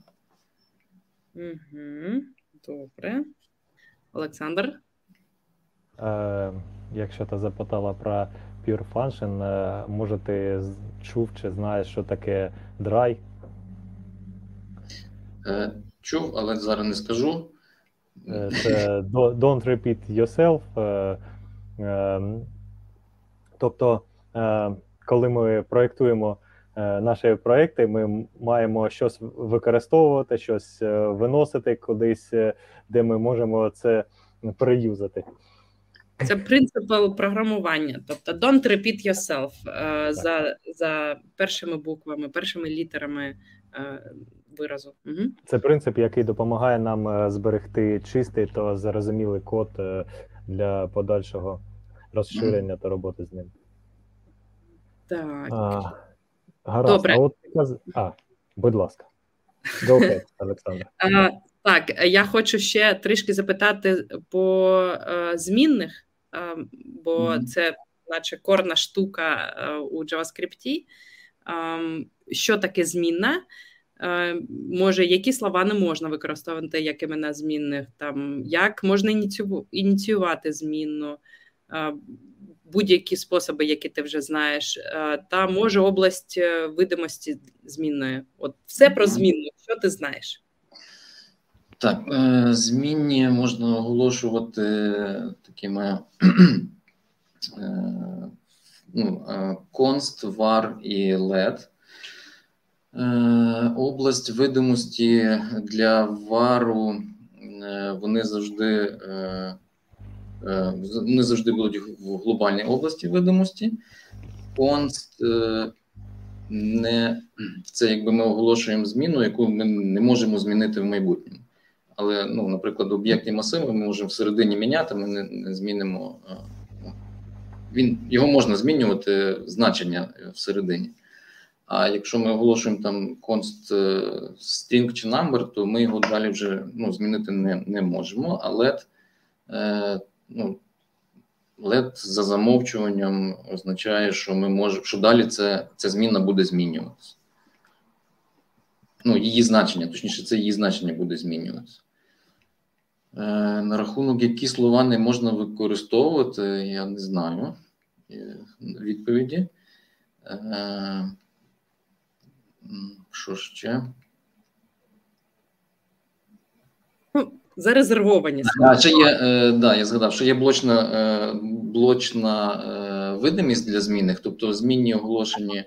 Угу. Добре. Олександр? Е, якщо ти запитала про Pure Function, е, може ти чув чи знаєш, що таке dry? Е, Чув, але зараз не скажу. Це don't repeat yourself. Тобто, коли ми проєктуємо наші проекти, ми маємо щось використовувати, щось виносити кудись, де ми можемо це переюзати. Це принцип програмування. Тобто don't repeat yourself е, за, за першими буквами, першими літерами е, виразу. Угу. Це принцип, який допомагає нам е, зберегти чистий та зрозумілий код для подальшого розширення та роботи з ним. Так. А, гаразд, Добре. а от а, будь ласка. Go ahead, Олександр. Так, я хочу ще трішки запитати по е, змінних, бо Мгм. це, наче, корна штука е, у JavaScript. Ем, що таке змінна? Е, може, які слова не можна використовувати як імена змінних? Там, як можна ініціювати, змінну? Е, будь-які способи, які ти вже знаєш, Е, та може область видимості змінної. От все про змінну. Що ти знаєш? Так, е, змінні можна оголошувати такими е, ну, е, const, і. Е, Область видимості для вару е, вони завжди, е, е, вони завжди будуть в глобальній області видимості. Е, не це якби ми оголошуємо зміну, яку ми не можемо змінити в майбутньому. Але, ну, наприклад, об'єкти масиви ми можемо всередині міняти, ми не, не змінимо. ну, Він, його можна змінювати значення е, всередині. А якщо ми оголошуємо там const е, string чи number, то ми його далі вже ну, змінити не, не можемо. А LED, е, ну, LED за замовчуванням означає, що ми можемо, що далі це, ця зміна буде змінюватися. Ну, її значення, точніше, це її значення буде змінюватися. Е, на рахунок, які слова не можна використовувати, я не знаю е, відповіді. Е, що ще? Ну, зарезервовані слова. А, ще є, да, я згадав, що є блочна, блочна видимість для змінних, тобто змінні оголошені,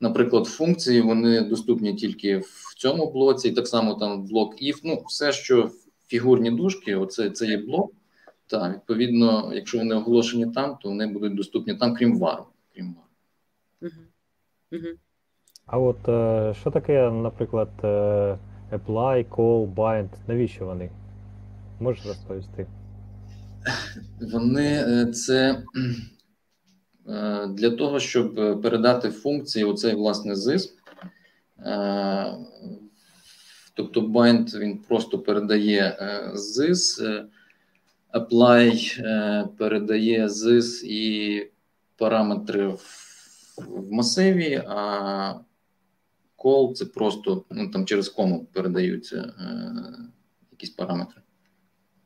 наприклад, функції, вони доступні тільки в цьому блоці, і так само там блок if, ну, все, що фігурні дужки, оце це є блок. Так, відповідно, якщо вони оголошені там, то вони будуть доступні там, крім вару. Крім вару. Угу. Угу. А от е, що таке, наприклад, е, apply, call, bind? Навіщо вони? Можеш розповісти? Вони е, це для того, щоб передати функції оцей власне зиск. Е, Тобто bind він просто передає зис, apply передає зис і параметри в, в масиві, а call це просто ну, там через кому передаються е, якісь параметри.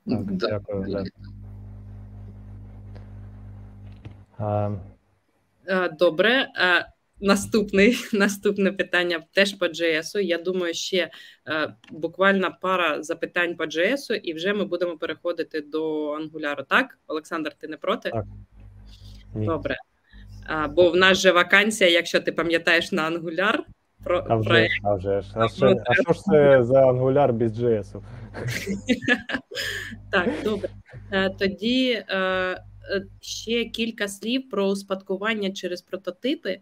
Так, дякую, да. Е, Добре. Наступний, наступне питання теж по JS. Я думаю, ще е, буквально пара запитань по JS, і вже ми будемо переходити до Angular. Так, Олександр, ти не проти? Так. ні. Добре. А, бо в нас же вакансія, якщо ти пам'ятаєш на Angular, про, А вже проект. а вже ж. А, ще, а що ж це за Angular без JS? Так, добре. Е, Тоді е, е, ще кілька слів про успадкування через прототипи.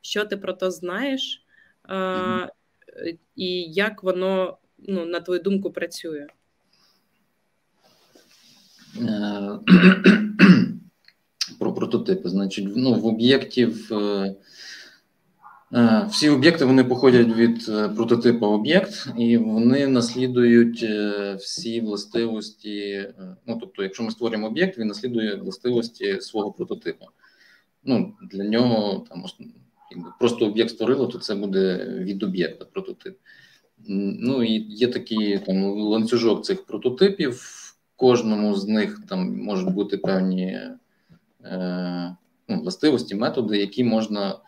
Що ти про то знаєш, Мгм. і як воно, ну, на твою думку, працює? Е, Про прототипи. Значить, ну, в об'єктів е, е, всі об'єкти вони походять від прототипу об'єкт, і вони наслідують всі властивості. Ну, тобто, якщо ми створюємо об'єкт, він наслідує властивості свого прототипу. Ну, для нього там якби просто об'єкт створило, то це буде від об'єкта прототип. Ну і є такий там ланцюжок цих прототипів. В кожному з них там можуть бути певні е, ну, властивості, методи, які можна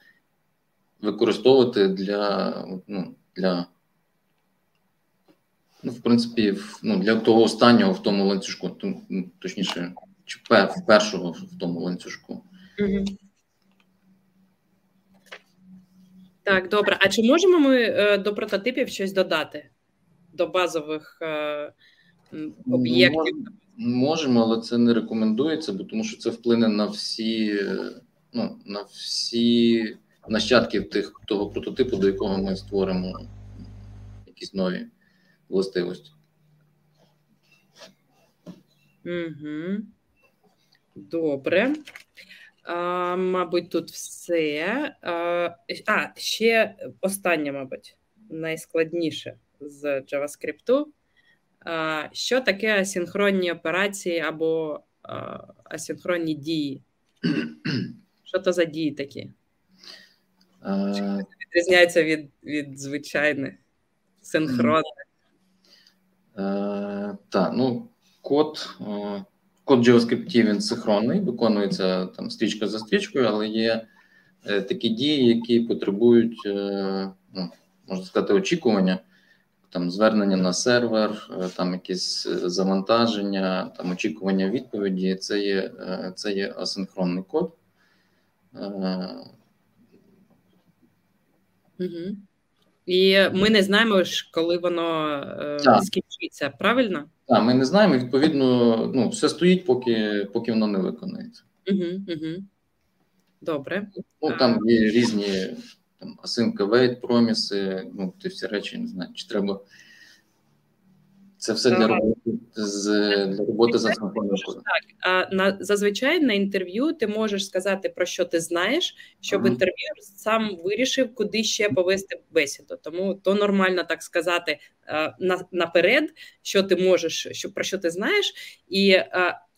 використовувати для, ну, для ну, в принципі, ну, для того останнього в тому ланцюжку, точніше, чи першого в тому ланцюжку. Угу. Так, добре. А чи можемо ми е, до прототипів щось додати? До базових е, об'єктів? Можемо, але це не рекомендується, бо тому що це вплине на всі, е, ну, на всі нащадки тих, того прототипу, до якого ми створимо якісь нові властивості. Угу. Добре. А, мабуть, тут все. А, ще останнє, мабуть, найскладніше з JavaScript. Що таке асинхронні операції або а, асинхронні дії? Що то за дії такі? Е, Відрізняються від, від звичайних синхронних. Е, так, ну код, код JavaScript він синхронний, виконується там стрічка за стрічкою, але є е, такі дії, які потребують, е, ну, можна сказати, очікування, там звернення на сервер, е, там якісь е, завантаження, там очікування відповіді. Це є, е, це є асинхронний код. Угу. І ми не знаємо, ж, коли воно е, Так. скінчиться, правильно? Так, ми не знаємо, відповідно, ну, все стоїть, поки, поки воно не виконається. Угу, угу. Добре. Ну, там є різні там, async await, проміси, ну, ті всі речі, не знаю, чи треба. Це все для роботи з для роботи за. Так, а на зазвичай на інтерв'ю ти можеш сказати про що ти знаєш, щоб Ага. інтерв'юер сам вирішив, куди ще повести бесіду. Тому то нормально так сказати на, наперед, що ти можеш, що про що ти знаєш, і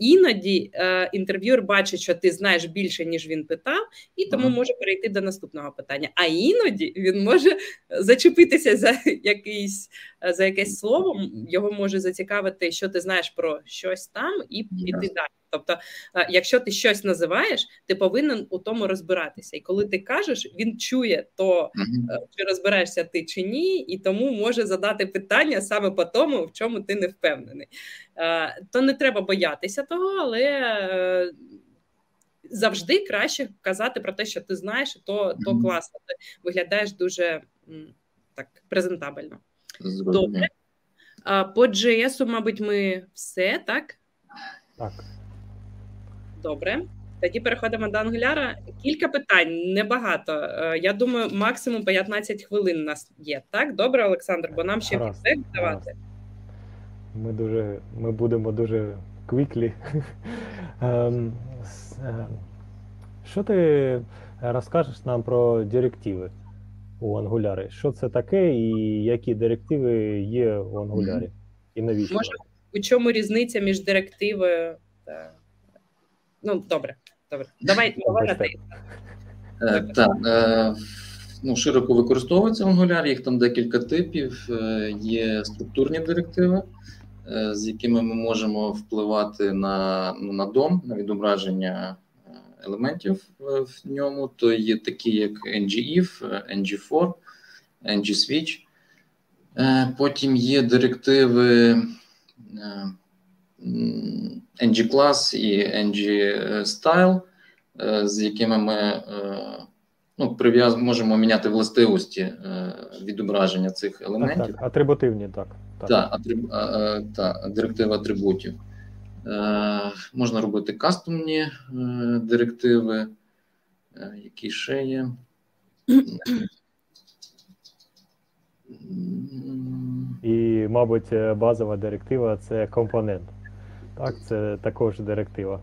іноді е, інтерв'юер бачить, що ти знаєш більше ніж він питав, і тому Ага. може перейти до наступного питання. А іноді він може зачепитися за якийсь е, за якесь слово, його може зацікавити, що ти знаєш про щось там, і піти далі. Тобто, е, якщо ти щось називаєш, ти повинен у тому розбиратися. І коли ти кажеш, він чує то, е, чи розберешся ти чи ні, і тому може задати питання саме по тому, в чому ти не впевнений. Е, То не треба боятися того, але. е, Завжди краще казати про те, що ти знаєш, і то, то класно. Ти виглядаєш дуже так презентабельно. Добре. По JS, мабуть, ми все так. Так. Добре. Тоді переходимо до Angular. Кілька питань, небагато. Е, Я думаю, максимум 15 хвилин у нас є. Так, добре, Олександр, бо нам ще фідбек давати. Ми дуже ми будемо дуже quickly. Ем, ем, Що ти розкажеш нам про директиви у Angular? Що це таке і які директиви є у Angular? І навіщо? Може, У чому різниця між директивою та. Ну, добре, добре. Давай, давай на Без. Е, Так, е, ну, широко використовується в Angular, їх там декілька типів. Е, Є структурні директиви, е, з якими ми можемо впливати на, ну, на DOM, на відображення е, елементів е, в ньому. То є такі, як ngIf, е, ngFor, ngSwitch. Е, Потім є директиви е, ngClass і ngStyle, е, з якими ми е, ну, можемо міняти властивості е, відображення цих Так, елементів. так, атрибутивні, так. Так. Та, атриб... та, директива атрибутів. Е, можна робити кастомні е, директиви, е, які ще є. І, мабуть, базова директива це компонент. Так, це також директива.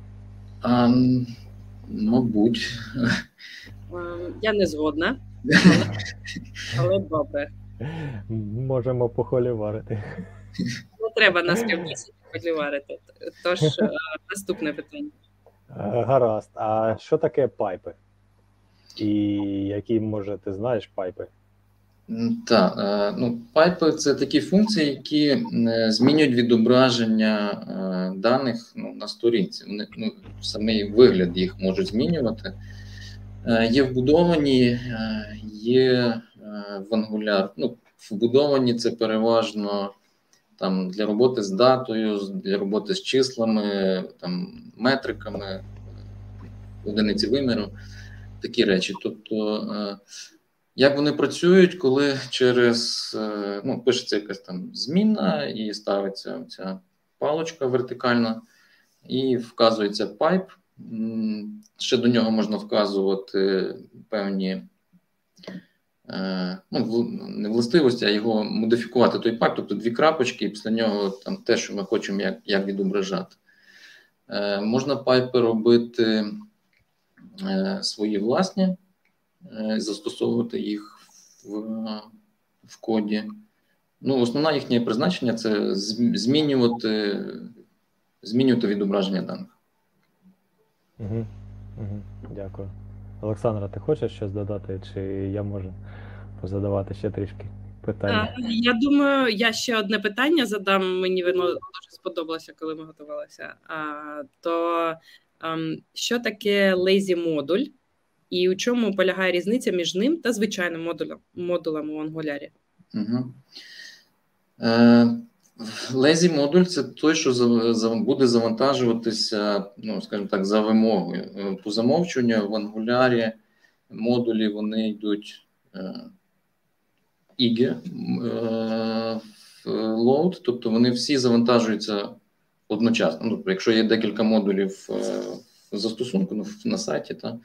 А, мабуть. Ем, Я не згодна, але, але добре. Можемо похоліварити. Не треба нас півмісяці подіварити. Тож е, наступне питання. Е, Гаразд. А що таке пайпи? І які, може, ти знаєш пайпи? Так, ну, пайпи це такі функції, які е, змінюють відображення е, даних ну, на сторінці. Вони ну, самий вигляд їх можуть змінювати. Е, Є вбудовані, е, є е, в Angular. Ну, вбудовані це переважно там, для роботи з датою, для роботи з числами, там, метриками, е, одиниці виміру, такі речі. Тобто, е, як вони працюють, коли через е, ну, пишеться якась там змінна і ставиться ця палочка вертикальна, і вказується пайп. Ще до нього можна вказувати певні е, ну, не властивості, а його модифікувати той пайп, тобто дві крапочки, і після нього там те, що ми хочемо як, як відображати. Е, Можна пайпи робити е, свої власні, е, застосовувати їх в, в коді. Ну, основне їхнє призначення це змінювати, змінювати відображення даних. Угу. Угу. Дякую. Олександра, ти хочеш щось додати, чи я можу позадавати ще трішки питання? А, Я думаю, я ще одне питання задам. Мені воно дуже сподобалося, коли ми готувалися. А, то ем, що таке lazy модуль, і у чому полягає різниця між ним та звичайним модулем, модулем у Angular? Угу. Е, Lazy модуль це той, що буде завантажуватися, ну, скажімо так, за вимогою. Е, По замовчуванню в Angular модулі вони йдуть е, е, в load, тобто вони всі завантажуються одночасно. Ну, тобто, якщо є декілька модулів е, застосунку ну, на сайті, та,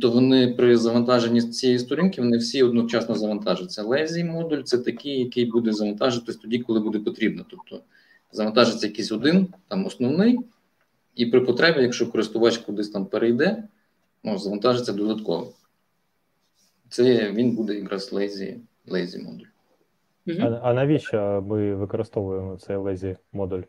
то вони при завантаженні цієї сторінки вони всі одночасно завантажаться. Lazy модуль це такий, який буде завантажитись тоді, коли буде потрібно. Тобто завантажиться якийсь один, там основний, і при потребі, якщо користувач кудись там перейде, ну, завантажиться додатково. Це він буде якраз lazy, lazy модуль. А, а навіщо ми використовуємо цей lazy модуль?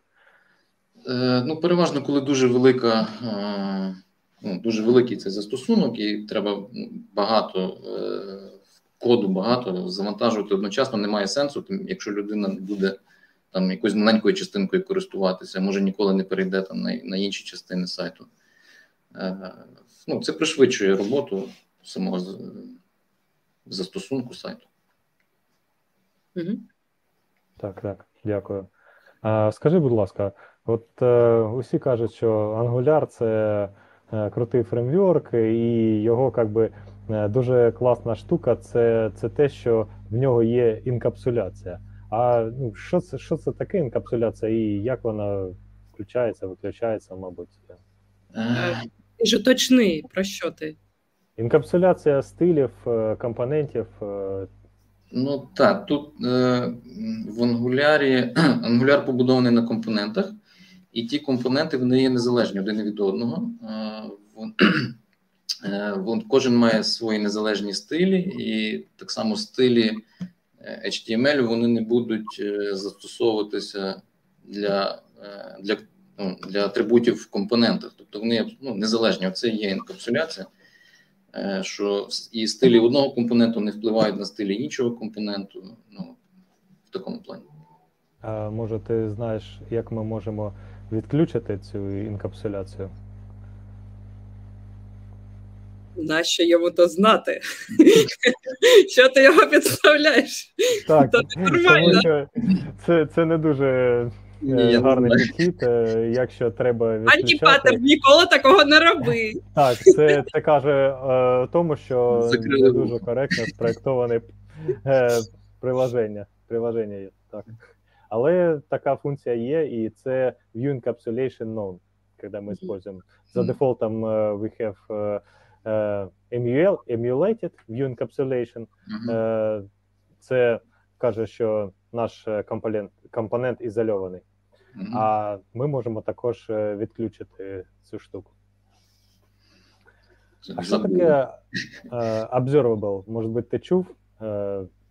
Е, ну, переважно, коли дуже велика, е, ну, дуже великий цей застосунок, і треба ну, багато е, коду, багато завантажувати одночасно, немає сенсу, тим, якщо людина не буде там якоюсь маленькою частинкою користуватися, може ніколи не перейде там на, на інші частини сайту. Ну, це пришвидшує роботу самого застосунку сайту. Угу. Так, так, дякую. А, скажи, будь ласка, от е, усі кажуть, що Angular це е, крутий фреймворк, і його как би, е, дуже класна штука це, це те, що в нього є інкапсуляція. А ну, що це, що це таке інкапсуляція і як вона включається, виключається, мабуть? Е, Ти ж уточни, про що ти? Інкапсуляція стилів, е, компонентів. е, Ну так, тут е, в ангулярі ангуляр побудований на компонентах, і ті компоненти вони є незалежні один від одного. Е, вон, е, кожен має свої незалежні стилі, і так само стилі е, HTML вони не будуть застосовуватися для, для, ну, для атрибутів в компонентах. Тобто вони ну, незалежні. Оце є інкапсуляція. Що і стилі одного компоненту не впливають на стилі іншого компоненту. Ну, в такому плані. А може, ти знаєш, як ми можемо відключити цю інкапсуляцію? Нащо йому то знати? Що ти його підставляєш? Так, Та тому нормально. що це, це не дуже е, Ні, гарний знаю. підхід, е, якщо треба відключати. Антипатер, ніколи такого не роби. Так, це, це каже е, тому, що Закрили не дуже коректно спроектоване е, приложення. приложення є, так. Але така функція є, і це view encapsulation known, коли ми Мгм. используем. За дефолтом е, we have emul- emulated view encapsulation. Е, Це каже, що наш компонент, компонент ізольований. А ми можемо також відключити цю штуку. А що таке observable? Може бути, ти чув?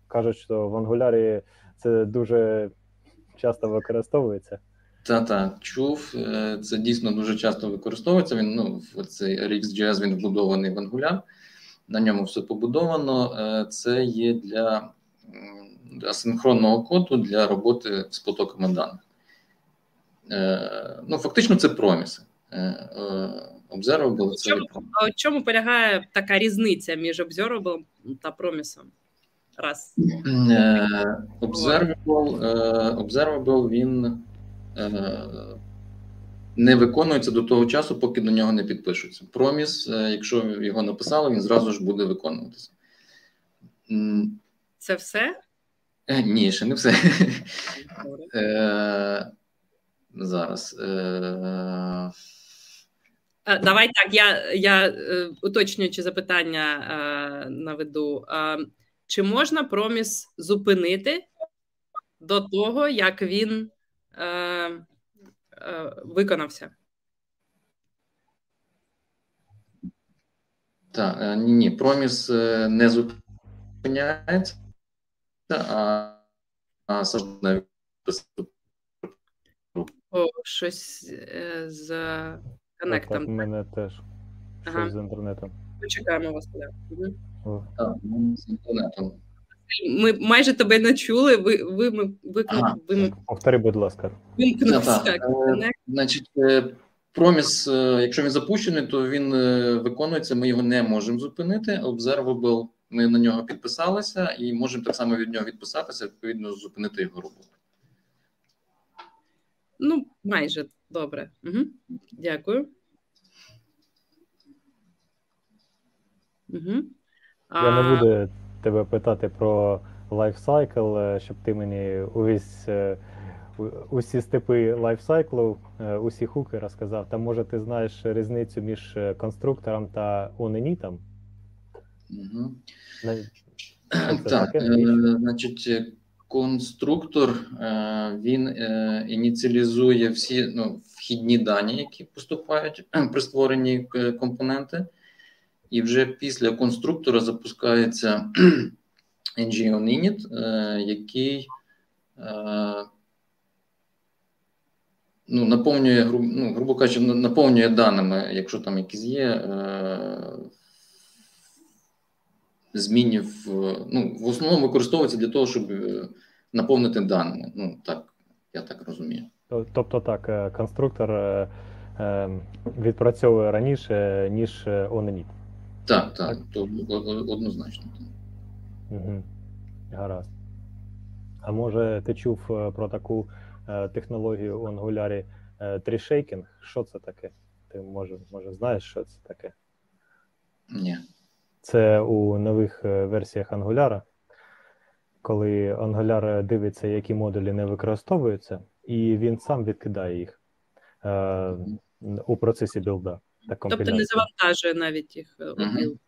Кажуть, що в Angular це дуже часто використовується. Та та чув. Е, Це дійсно дуже часто використовується. Він ну в цей RxJS він вбудований в Angular. На ньому все побудовано. Е, Це є для асинхронного коду для роботи з потоками даних. Е, Ну, фактично, це проміси. Observable це є Чому? А в чому полягає така різниця між observable та промісом? Раз. Е, Observable, е, observable він е, не виконується до того часу, поки до нього не підпишуться. Проміс, е, якщо його написали, він зразу ж буде виконуватися. Це все? е, Ні, ще не все. Е, Зараз. е, Е, Давай так, я, я е, уточнюючи запитання е, наведу. Чи можна проміс зупинити до того, як він е, е, виконався? Так, е, ні, ні, проміс е, не зупиняється, а, а сам О, щось е, з Так, коннектом. так, мене теж щось Ага. з інтернетом. Почекаємо вас. Оля. Так, ну, з інтернетом. Ми майже тебе не чули. Ви, ви, ви, ви, Ага. ви, Повтори, будь ласка. вимкнувся. Е, Значить, е, проміс, е, якщо він запущений, то він виконується. Ми його не можемо зупинити. Observable, ми на нього підписалися і можемо так само від нього відписатися, відповідно, зупинити його роботу. Ну, майже добре. Угу. Дякую. Угу. Я не буду тебе питати про лайфсайкл, е, щоб ти мені увесь е, усі степи лайфсайклу, усі хуки розказав. Та може ти знаєш різницю між е, конструктором та оненітом? Угу. Це Так, таке? е, значить, конструктор е, він е, ініціалізує всі ну, вхідні дані, які поступають при створенні е, компоненти, і вже після конструктора запускається NGON init, е, який е, ну, наповнює, ну, грубо кажучи, наповнює даними, якщо там якісь є. Е, змінів. е, Ну, в основному використовується для того, щоб наповнити даними. Ну, так, я так розумію. Тобто так, конструктор відпрацьовує раніше, ніж оненіт. Так, так, то однозначно. Угу. Гаразд. А може ти чув е, про таку е, технологію у Angular е, трішейкінг? Що це таке? Ти може, може знаєш, що це таке? Ні. Це у нових версіях Angular, коли Angular дивиться, які модулі не використовуються, і він сам відкидає їх е, у процесі білда. Та Тобто не завантажує навіть їх у Мгм.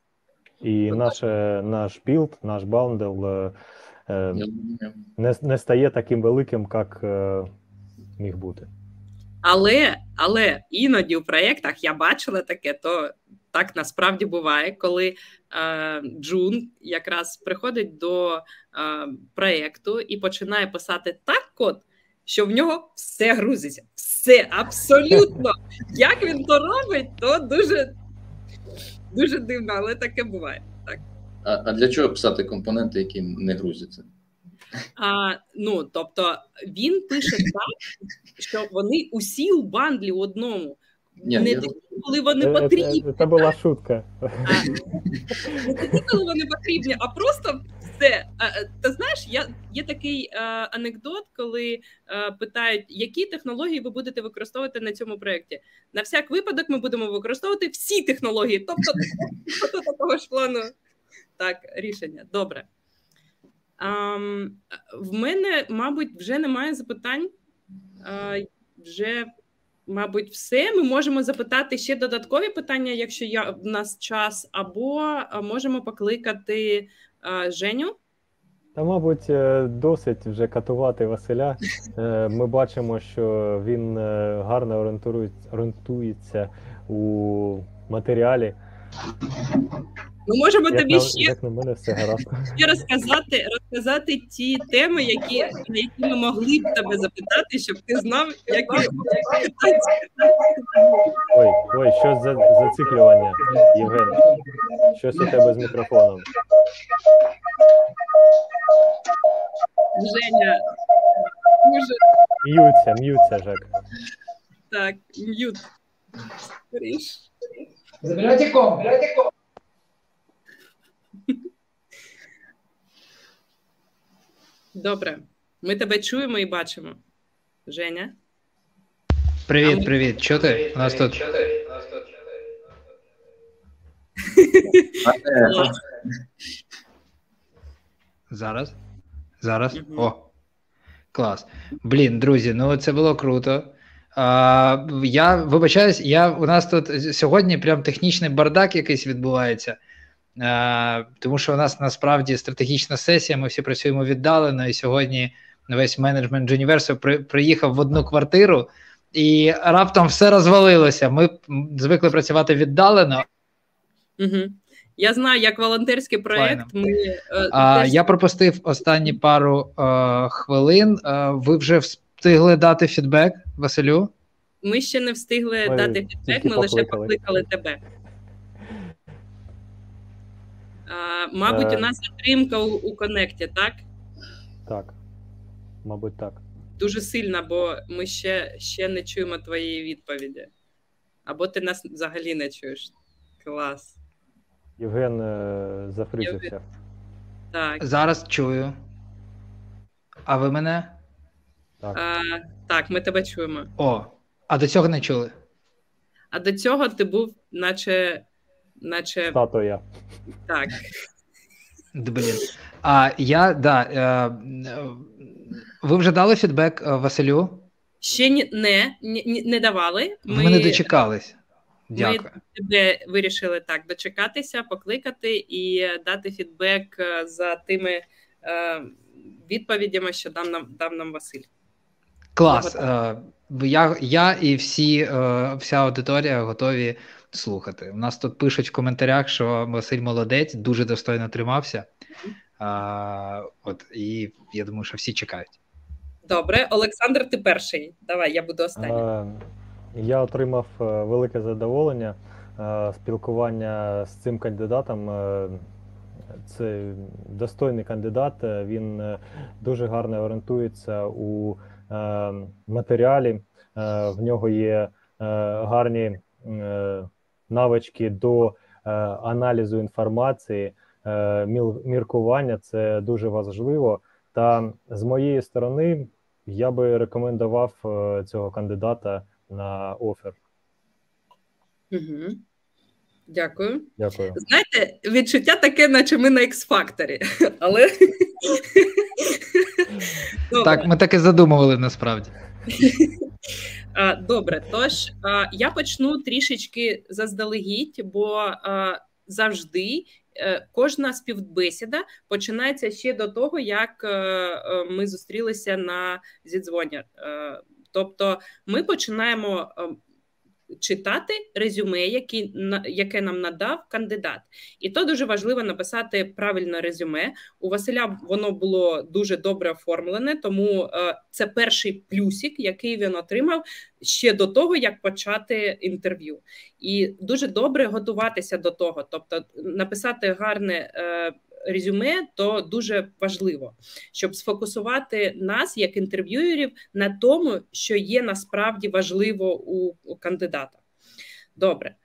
І наше, наш білд, наш бандл е, е, не, не стає таким великим, як е, міг бути. Але, але іноді у проєктах я бачила таке, то так насправді буває, коли е, Джун якраз приходить до е, проєкту і починає писати так код, що в нього все грузиться. Все абсолютно. Як він то робить, то дуже, дуже дивно, але таке буває. Так. А, а для чого писати компоненти, які не грузяться? А, ну, тобто він пише так, що вони усі у бандлі одному. Ні, не тоді, коли вони Е, потрібні, Це, це була шутка. а, не тоді, коли вони потрібні, а просто А, а, Ти знаєш, я, є такий а, анекдот, коли а, питають, які технології ви будете використовувати на цьому проєкті. На всяк випадок ми будемо використовувати всі технології, тобто тобто такого ж плану. Так, рішення. Добре. Ам, в мене, мабуть, вже немає запитань. А, вже, мабуть, все. Ми можемо запитати ще додаткові питання, якщо я, в нас час, або можемо покликати Женю. Та, мабуть, е, досить вже катувати Василя. Е, Ми бачимо, що він е, гарно орієнтується, у матеріалі. Ми можемо Як тобі на, ще, як на мене, все гаразд. ще розказати, розказати ті теми, які, на які ми могли б тебе запитати, щоб ти знав, як питати. Ой, ой, щось за, зациклювання, Євген. Щось у тебе з мікрофоном. Женя. Дуже М'ються, м'ються, Жек. так, м'ют. Скоріш. Забирайте ком, забирайте ком. Добре. Ми тебе чуємо і бачимо. Женя. Привіт, привіт. Що ти? У нас тут зараз. Зараз. О. Клас. Блін, друзі, ну це було круто. А, я вибачаюсь, я, у нас тут сьогодні прям технічний бардак якийсь відбувається. А, тому що у нас насправді стратегічна сесія, ми всі працюємо віддалено, і сьогодні весь менеджмент Джуніверсу при, приїхав в одну квартиру, і раптом все розвалилося. Ми звикли працювати віддалено, Угу. Я знаю, як волонтерський проєкт. Ми, е, А, теж- я пропустив останні пару е, хвилин. Е, ви вже встигли дати фідбек, Василю? Ми ще не встигли Ми дати фідбек, ми лише покликали. тебе. А, мабуть, Е. у нас затримка у, у коннекті, так? Так. Мабуть, так. Дуже сильна, бо ми ще, ще не чуємо твоєї відповіді. Або ти нас взагалі не чуєш. Клас. Євген е, зафризився. Так. Зараз чую. А ви мене? Так. А, так, ми тебе чуємо. О, а до цього не чули. А до цього ти був, наче, наче Статуя. так. Блін. А я да. Е, е, ви вже дали фідбек е, Василю? Ще ні, не, ні, не давали. Ви не дочекались. Дякую. тебе вирішили так дочекатися, покликати і дати фідбек е, за тими е, відповідями, що дав нам дав нам Василь. Клас. Е, я, я і всі, е, вся аудиторія готові слухати. У нас тут пишуть в коментарях, що Василь молодець, дуже достойно тримався. А, от, і я думаю, що всі чекають. Добре, Олександр, ти перший. Давай, я буду останній. Е, Я отримав е, велике задоволення е, спілкування з цим кандидатом. Е, Це достойний кандидат. е, Він е, дуже гарно орієнтується у е, матеріалі. Е, В нього є е, гарні е, навички до е, аналізу інформації, е, міркування. Це дуже важливо. Та з моєї сторони я би рекомендував е, цього кандидата на офер. Угу. Дякую. Дякую. Знаєте, відчуття таке, наче ми на X-Factor, але Так, ми так і задумували насправді. Добре, тож я почну трішечки заздалегідь, бо завжди е, кожна співбесіда починається ще до того, як е, ми зустрілися на зідзвоні. Тобто, ми починаємо читати резюме, які, яке нам надав кандидат. І то дуже важливо написати правильне резюме. У Василя воно було дуже добре оформлене, тому е, це перший плюсик, який він отримав ще до того, як почати інтерв'ю. І дуже добре готуватися до того, тобто написати гарне. Резюме, то дуже важливо, щоб сфокусувати нас як інтерв'юерів на тому, що є насправді важливо у кандидата. Добре.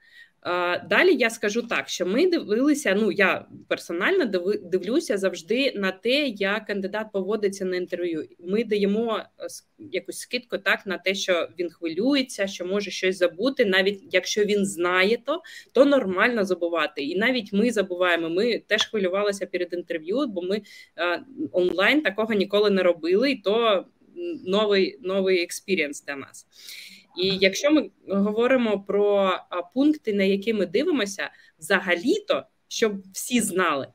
Далі я скажу так, що ми дивилися. Ну я персонально дивлюся завжди на те, як кандидат поводиться на інтерв'ю. Ми даємо е, якусь скидку так на те, що він хвилюється, що може щось забути. Навіть якщо він знає, то то нормально забувати. І навіть ми забуваємо. Ми теж хвилювалися перед інтерв'ю, бо ми е, онлайн такого ніколи не робили, і то новий новий experience для нас. І якщо ми говоримо про пункти, на які ми дивимося, взагалі-то, щоб всі знали,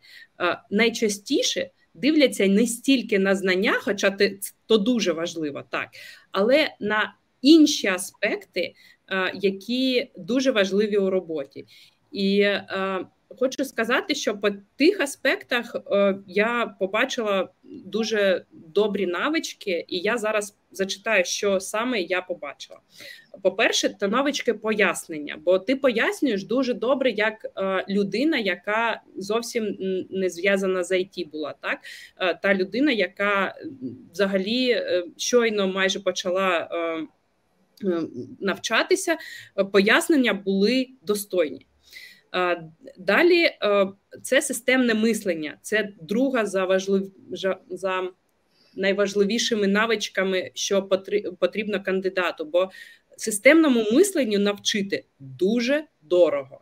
найчастіше дивляться не стільки на знання, хоча то дуже важливо, так, але на інші аспекти, які дуже важливі у роботі. І Хочу сказати, що по тих аспектах е, я побачила дуже добрі навички, і я зараз зачитаю, що саме я побачила. По-перше, це навички пояснення, бо ти пояснюєш дуже добре, як е, людина, яка зовсім не зв'язана з IT була, так е, та людина, яка взагалі щойно майже почала. Навчатися пояснення були достойні. Далі е, це системне мислення, це друга за важлив... за найважливішими навичками, що потрібно кандидату. Бо системному мисленню навчити дуже дорого,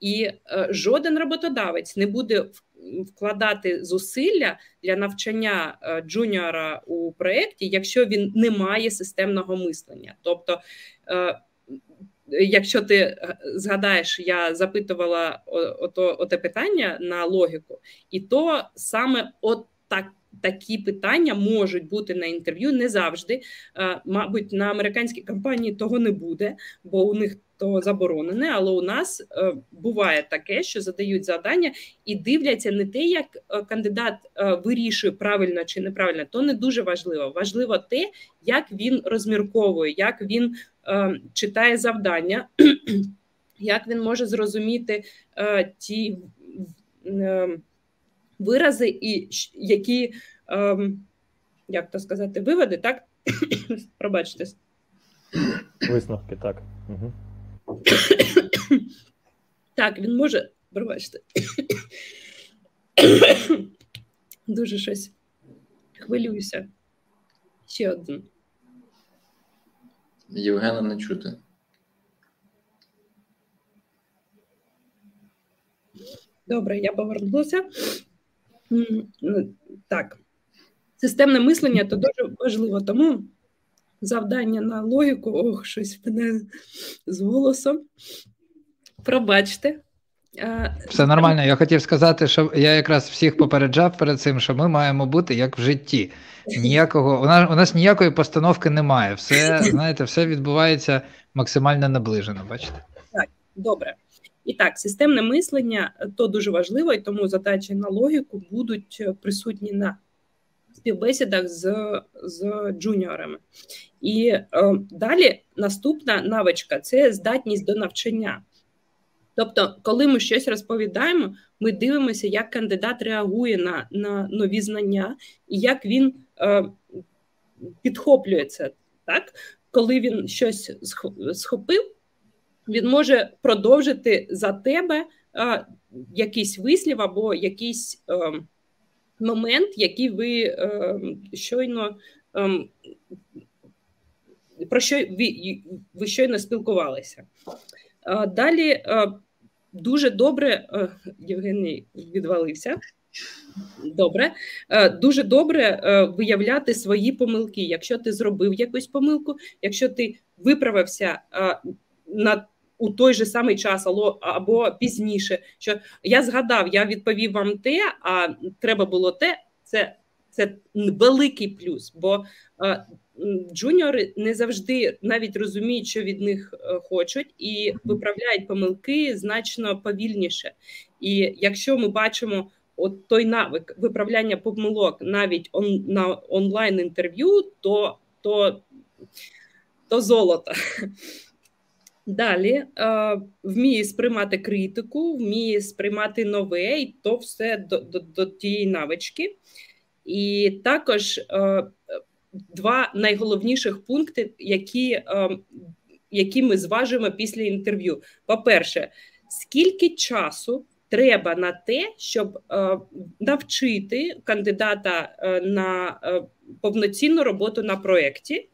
і е, жоден роботодавець не буде вкладати зусилля для навчання е, джуніора у проєкті, якщо він не має системного мислення. Тобто якщо ти е, згадаєш, я запитувала ото, оте питання на логіку, і то саме от так. Такі питання можуть бути на інтерв'ю не завжди. Е, мабуть, на американській компанії того не буде, бо у них то заборонене. Але у нас е, буває таке, що задають завдання і дивляться не те, як кандидат вирішує правильно чи неправильно, то не дуже важливо. Важливо те, як він розмірковує, як він читає завдання, як він може зрозуміти е, ті е, вирази, і які, як то сказати, виводи, так? Пробачте. Висновки, так. Угу. Так, він може, пробачте. Дуже щось хвилююся. Ще один. Євгена не чути. Добре, я повернулася. Ну, так, системне мислення то дуже важливо, тому завдання на логіку, ох, щось мене з голосом. Пробачте. Все нормально. Я хотів сказати, що я якраз всіх попереджав перед цим, що ми маємо бути як в житті. Ніякого у нас у нас ніякої постановки немає. Все знаєте, все відбувається максимально наближено. Бачите, так добре. І так, системне мислення то дуже важливо, і тому задачі на логіку будуть присутні на співбесідах з з джуніорами. І е, далі наступна навичка це здатність до навчання. Тобто, коли ми щось розповідаємо, ми дивимося, як кандидат реагує на на нові знання і як він е, підхоплює це. Так? Коли він щось схопив, він може продовжити за тебе е, якийсь вислів або якийсь е, момент, який ви е, щойно. Ем, про що ви, ви щойно спілкувалися? Далі дуже добре Євгеній відвалився. Добре, е, дуже добре е, виявляти свої помилки. Якщо ти зробив якусь помилку, якщо ти виправився е, на у той же самий час або пізніше, що я згадав, я відповів вам те, а треба було те. Це це великий плюс, бо джуніори не завжди навіть розуміють, що від них хочуть, і виправляють помилки значно повільніше. І якщо ми бачимо от той навик виправляння помилок навіть он, на онлайн інтерв'ю, то, то, то золото. Далі е, вміє сприймати критику, вміє сприймати нове, і то все до до, до тієї навички. І також е, два найголовніших пункти, які е, які ми зважуємо після інтерв'ю. По-перше, скільки часу треба на те, щоб е, навчити кандидата е, на е, повноцінну роботу на проєкті,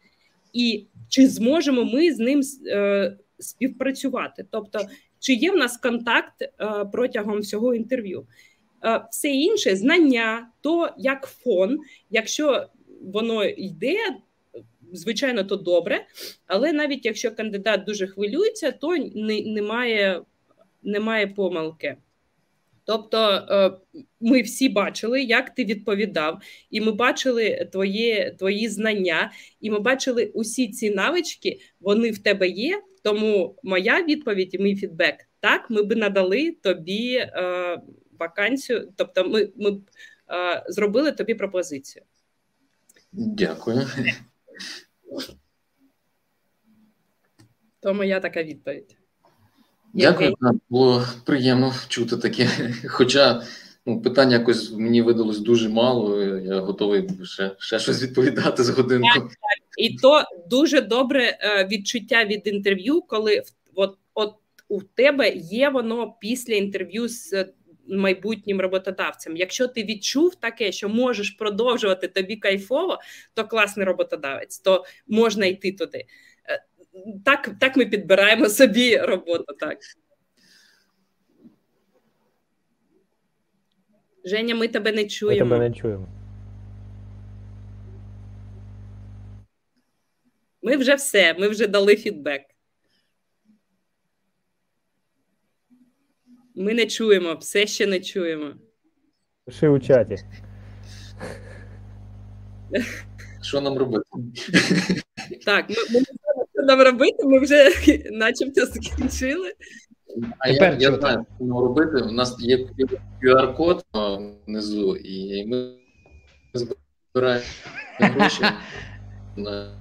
і чи зможемо ми з ним співпрацювати? Тобто, чи є в нас контакт протягом всього інтерв'ю? Все інше знання, то як фон, якщо воно йде. Звичайно, то добре, але навіть якщо кандидат дуже хвилюється, то немає немає помилки. Тобто е, ми всі бачили, як ти відповідав, і ми бачили твої, твої знання, і ми бачили усі ці навички, вони в тебе є. Тому моя відповідь і мій фідбек так, ми би надали тобі е, вакансію, тобто, ми ми е, зробили тобі пропозицію. Дякую. То моя така відповідь. Дякую, було приємно чути таке. Хоча ну, питання якось мені видалось дуже мало. Я готовий ще ще щось відповідати з годинку. Так, так. І то дуже добре е, відчуття від інтерв'ю, коли от, от у тебе є воно після інтерв'ю з майбутнім роботодавцем. Якщо ти відчув таке, що можеш продовжувати тобі кайфово, то класний роботодавець, то можна йти туди так так ми підбираємо собі роботу. так. Женя, ми тебе не чуємо. Ми тебе не чуємо. Ми вже все, ми вже дали фідбек. Ми не чуємо, все ще не чуємо. Пиши у чаті. Що нам робити? Так, ми, ми нам робити, ми вже начебто закінчили. А Тепер я, я знаю, що робити. У нас є QR-код внизу, і ми збираємо гроші на.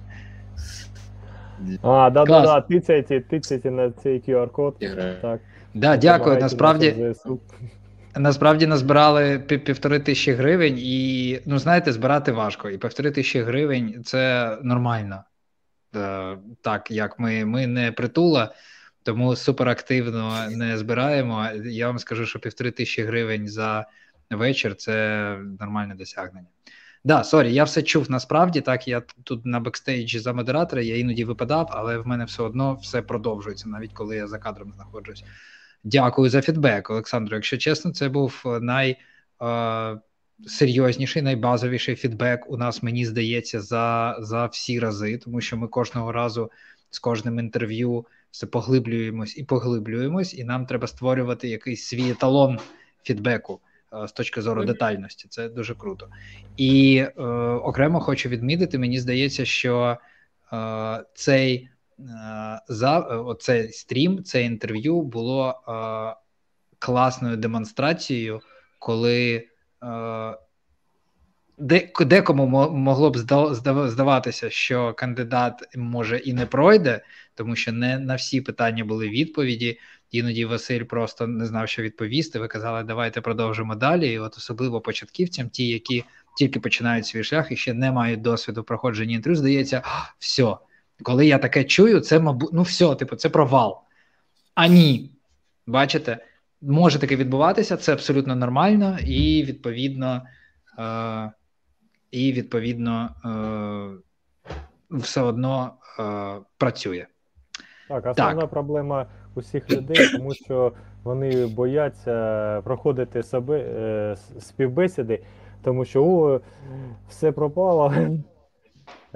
А, да, да, да, тицяйте, тицяйте на цей QR-код. Так. Да, дякую. Насправді насправді назбирали півтори тисячі гривень, і ну знаєте, збирати важко. І півтори тисячі гривень це нормально. Е, так як ми ми не притула, тому суперактивно не збираємо. Я вам скажу, що півтори тисячі гривень за вечір це нормальне досягнення. Да, sorry, я все чув насправді. Так, я тут на бекстейджі за модератора, я іноді випадав, але в мене все одно все продовжується, навіть коли я за кадром знаходжусь. Дякую за фідбек, Олександру. Якщо чесно, це був най. Е, найбазовіший фідбек у нас, мені здається, за за всі рази, тому що ми кожного разу з кожним інтерв'ю все поглиблюємось і поглиблюємось, і нам треба створювати якийсь свій еталон фідбеку е, з точки зору детальності. Це дуже круто. І е, окремо хочу відмітити, мені здається, що е, цей е, за оцей стрім, це інтерв'ю було е, класною демонстрацією, коли. Е, декому могло б здаватися, що кандидат може і не пройде, тому що не на всі питання були відповіді. Іноді Василь просто не знав, що відповісти. Ви казали, давайте продовжимо далі. І от особливо початківцям, ті, які тільки починають свій шлях і ще не мають досвіду проходження інтерв'ю, здається, все. Коли я таке чую, це мабуть, ну все, типу, це провал. А ні, бачите, може таке відбуватися, це абсолютно нормально, і відповідно, е, і відповідно е, все одно е, працює. Так, основна так. проблема усіх людей, тому що вони бояться проходити себе е, співбесіди, тому що о, все пропало.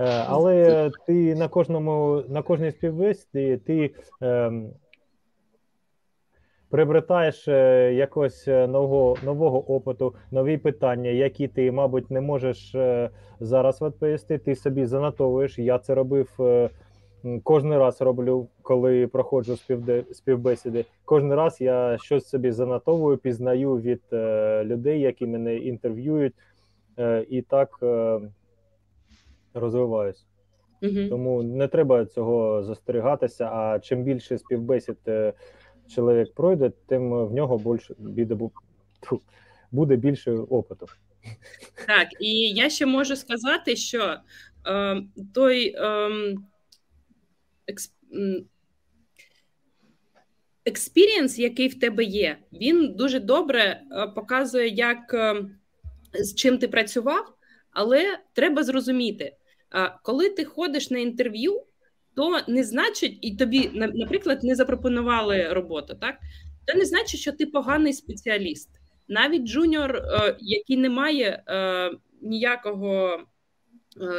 Е, але ти на кожному на кожній співбесіді ти е, приобретаєш е, якогось е, нового нового опиту, нові питання, які ти, мабуть, не можеш зараз відповісти. Ти собі занотовуєш. Я це робив. Кожен раз роблю, коли проходжу співбесіди. Кожен раз я щось собі занотовую, пізнаю від людей, які мене інтерв'юють, і так е, розвиваюсь. Угу. Тому не треба цього застерігатися. А чим більше співбесід е, чоловік пройде, тим в нього більше буде, буде більше опиту. Так, і я ще можу сказати, що е, той. Е, experience, який в тебе є, він дуже добре е, показує, як е, з чим ти працював, але треба зрозуміти, коли ти ходиш на інтерв'ю, то не значить, і тобі, наприклад, не запропонували роботу, так? То не значить, що ти поганий спеціаліст. Навіть джуніор, е, який не має ніякого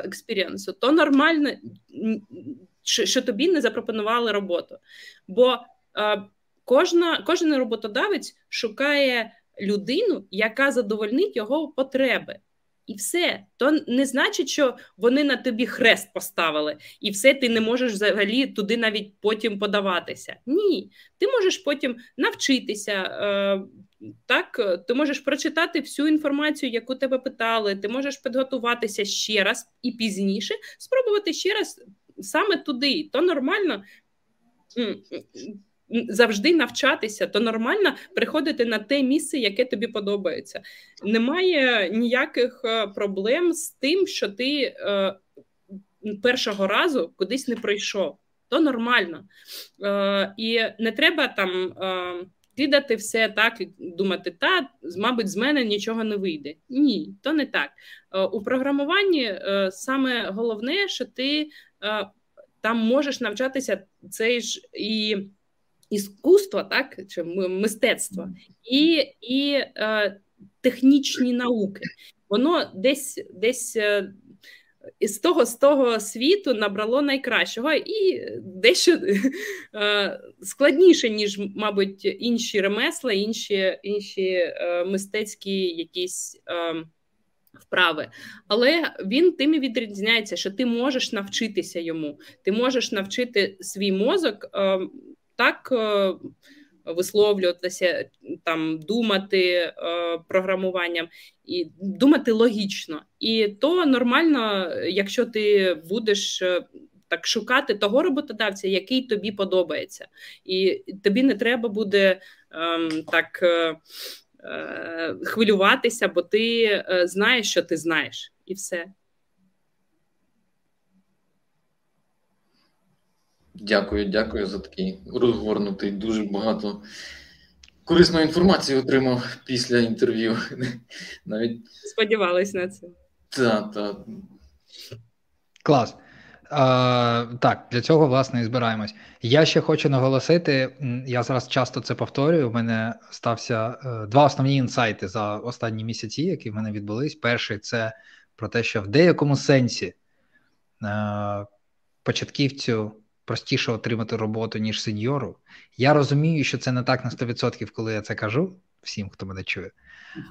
experience у, то нормально що, тобі не запропонували роботу. Бо е, кожна, кожен роботодавець шукає людину, яка задовольнить його потреби. І все, то не значить, що вони на тобі хрест поставили, і все, ти не можеш взагалі туди навіть потім подаватися. Ні, ти можеш потім навчитися. Е, так, ти можеш прочитати всю інформацію, яку тебе питали. Ти можеш підготуватися ще раз і пізніше спробувати ще раз саме туди, то нормально. Завжди навчатися, то нормально приходити на те місце, яке тобі подобається. Немає ніяких е, проблем з тим, що ти е, першого разу кудись не пройшов. То нормально. Е, І не треба там е, кидати все так і думати, та, мабуть, з мене нічого не вийде. Ні, то не так. Е, у програмуванні е, саме головне, що ти Е, там можеш навчатися цей ж і іскусство, так чи мистецтво, і і е, технічні науки. Воно десь десь е, з того з того світу набрало найкращого і дещо е, складніше, ніж, мабуть, інші ремесла, інші інші е, мистецькі якісь. Е, вправи, але він тим і відрізняється, що ти можеш навчитися йому, ти можеш навчити свій мозок е, так е, висловлюватися, там думати е, програмуванням і думати логічно. І то нормально, якщо ти будеш. Е, так шукати того роботодавця, який тобі подобається, і тобі не треба буде ем, так е, хвилюватися, бо ти знаєш, що ти знаєш, і все. Дякую, дякую за такий розгорнутий. Дуже багато корисної інформації отримав після інтерв'ю. Навіть сподівалась на це. Так, так. Клас. А, Так, для цього власне і збираємось. Я ще хочу наголосити. Я зараз часто це повторюю. У мене стався е, два основні інсайти за останні місяці, які в мене відбулись. Перший це про те, що в деякому сенсі е, початківцю простіше отримати роботу ніж сеньору. Я розумію, що це не так на 100%, коли я це кажу всім, хто мене чує.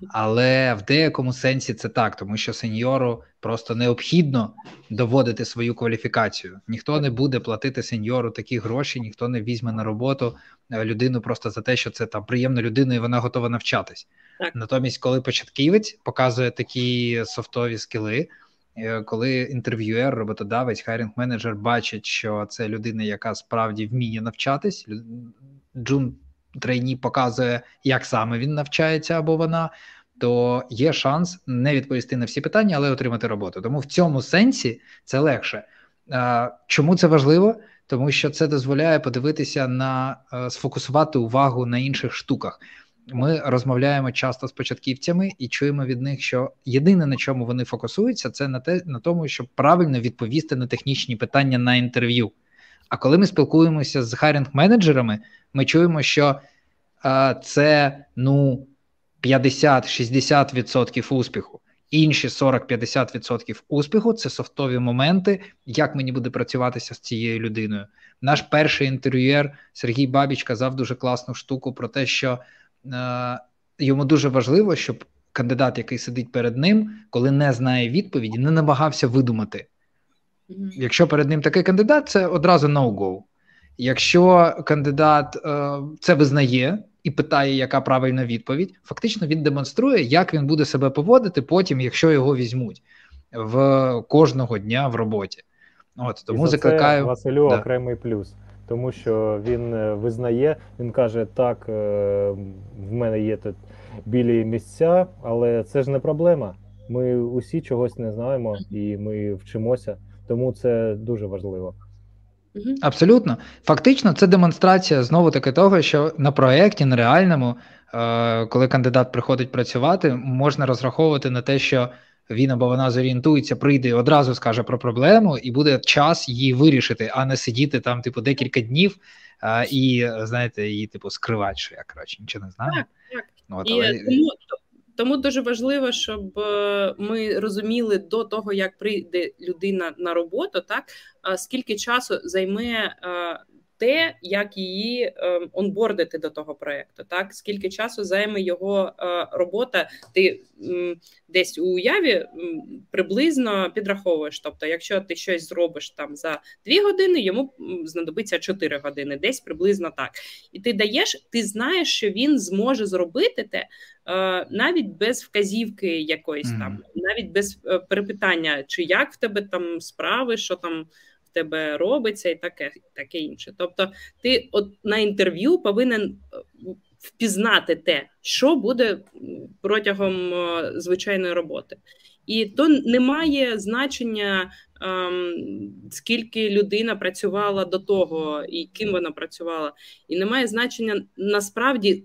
Але в деякому сенсі це так, тому що сеньору просто необхідно доводити свою кваліфікацію. Ніхто не буде платити сеньору такі гроші, ніхто не візьме на роботу е, людину просто за те, що це там приємна людина, і вона готова навчатись. Так. Натомість, коли початківець показує такі софтові скіли. Е, коли інтерв'юер, роботодавець, хайрінг менеджер бачить, що це людина, яка справді вміє навчатись, джун трейні показує, як саме він навчається або вона, то є шанс не відповісти на всі питання, але отримати роботу. Тому в цьому сенсі це легше. Чому це важливо? Тому що це дозволяє подивитися на е, сфокусувати увагу на інших штуках. Ми розмовляємо часто з початківцями і чуємо від них, що єдине на чому вони фокусуються, це на те на тому, щоб правильно відповісти на технічні питання на інтерв'ю А коли ми спілкуємося з хайринг-менеджерами, ми чуємо, що е, це ну 50-60% успіху. Інші 40-50% успіху це софтові моменти, як мені буде працюватися з цією людиною. Наш перший інтерв'юєр Сергій Бабіч казав дуже класну штуку про те, що йому дуже важливо, щоб кандидат, який сидить перед ним, коли не знає відповіді, не намагався видумати. Якщо перед ним такий кандидат, це одразу no-go. Якщо кандидат е, це визнає і питає, яка правильна відповідь, фактично він демонструє, як він буде себе поводити потім, якщо його візьмуть в кожного дня в роботі. От тому і за закликаю це, Василю да. окремий плюс, тому що він е, визнає, він каже: так, е, в мене є тут білі місця, але це ж не проблема. Ми усі чогось не знаємо і ми вчимося, тому це дуже важливо. Абсолютно, фактично, це демонстрація знову таки того, що на проєкті, на реальному, е, коли кандидат приходить працювати, можна розраховувати на те, що він або вона зорієнтується, прийде і одразу скаже про проблему, і буде час її вирішити, а не сидіти там, типу, декілька днів а, і знаєте, її типу скривати, що я коротше нічого не знаю. Так, так. От, але... тому, тому дуже важливо, щоб е, ми розуміли до того, як прийде людина на роботу, так скільки часу займе е, те, як її е, онбордити до того проекту, так скільки часу займе його е, робота, ти десь у уяві приблизно підраховуєш. Тобто, якщо ти щось зробиш там за дві години, йому знадобиться 4 години, десь приблизно так. І ти даєш, ти знаєш, що він зможе зробити те. Е, навіть без вказівки якоїсь там, навіть без перепитання, чи як в тебе там справи, що там тебе робиться, і таке таке інше. Тобто, ти от на інтерв'ю повинен е, впізнати те, що буде протягом е, звичайної роботи. І то не має значення, ем, скільки людина працювала до того, і ким вона працювала, і не має значення насправді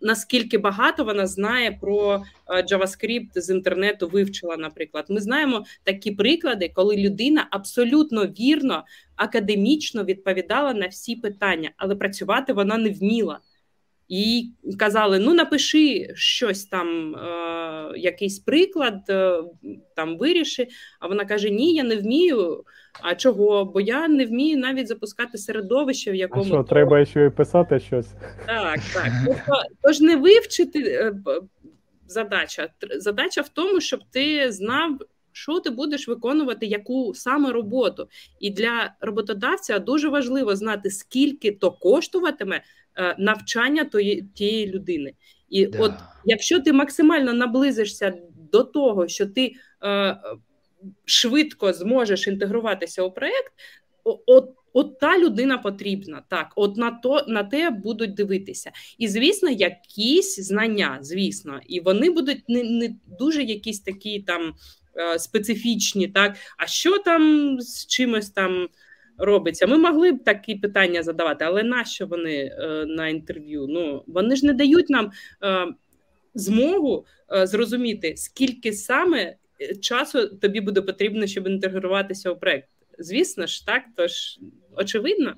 наскільки багато вона знає про е, JavaScript з інтернету вивчила. Наприклад, ми знаємо такі приклади, коли людина абсолютно вірно академічно відповідала на всі питання, але працювати вона не вміла. І казали: ну напиши щось там, е, якийсь приклад, е, там виріши. А вона каже: Ні, я не вмію. А чого? Бо я не вмію навіть запускати середовище, в якому А що, треба ще й писати щось. Так, так. Тобто, тож не вивчити е, задача. Задача в тому, щоб ти знав. Що ти будеш виконувати, яку саме роботу, і для роботодавця дуже важливо знати, скільки то коштуватиме Е, навчання тої, тієї людини. І да. от якщо ти максимально наблизишся до того, що ти е, швидко зможеш інтегруватися у проєкт, от От та людина потрібна, так, от на то на те будуть дивитися. І, звісно, якісь знання, звісно, і вони будуть не не дуже якісь такі там е, специфічні, так, а що там з чимось там робиться. Ми могли б такі питання задавати, але нащо вони е, на інтерв'ю? Ну вони ж не дають нам е, змогу е, зрозуміти, скільки саме часу тобі буде потрібно, щоб інтегруватися у проект. Звісно ж, так тож очевидно.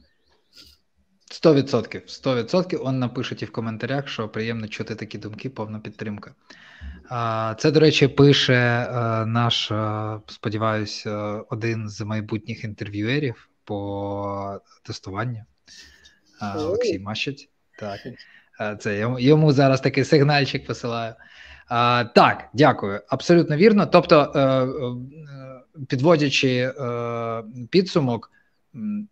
100%. 100%. Он напишуть і в коментарях, що приємно чути такі думки, повна підтримка. Це, до речі, пише е, наш, сподіваюся, один з майбутніх інтерв'юерів по тестуванню. Олексій Мащець. Так. Це йому зараз такий сигнальчик посилаю. Так, дякую. Абсолютно вірно. Тобто, е, е, підводячи е, підсумок,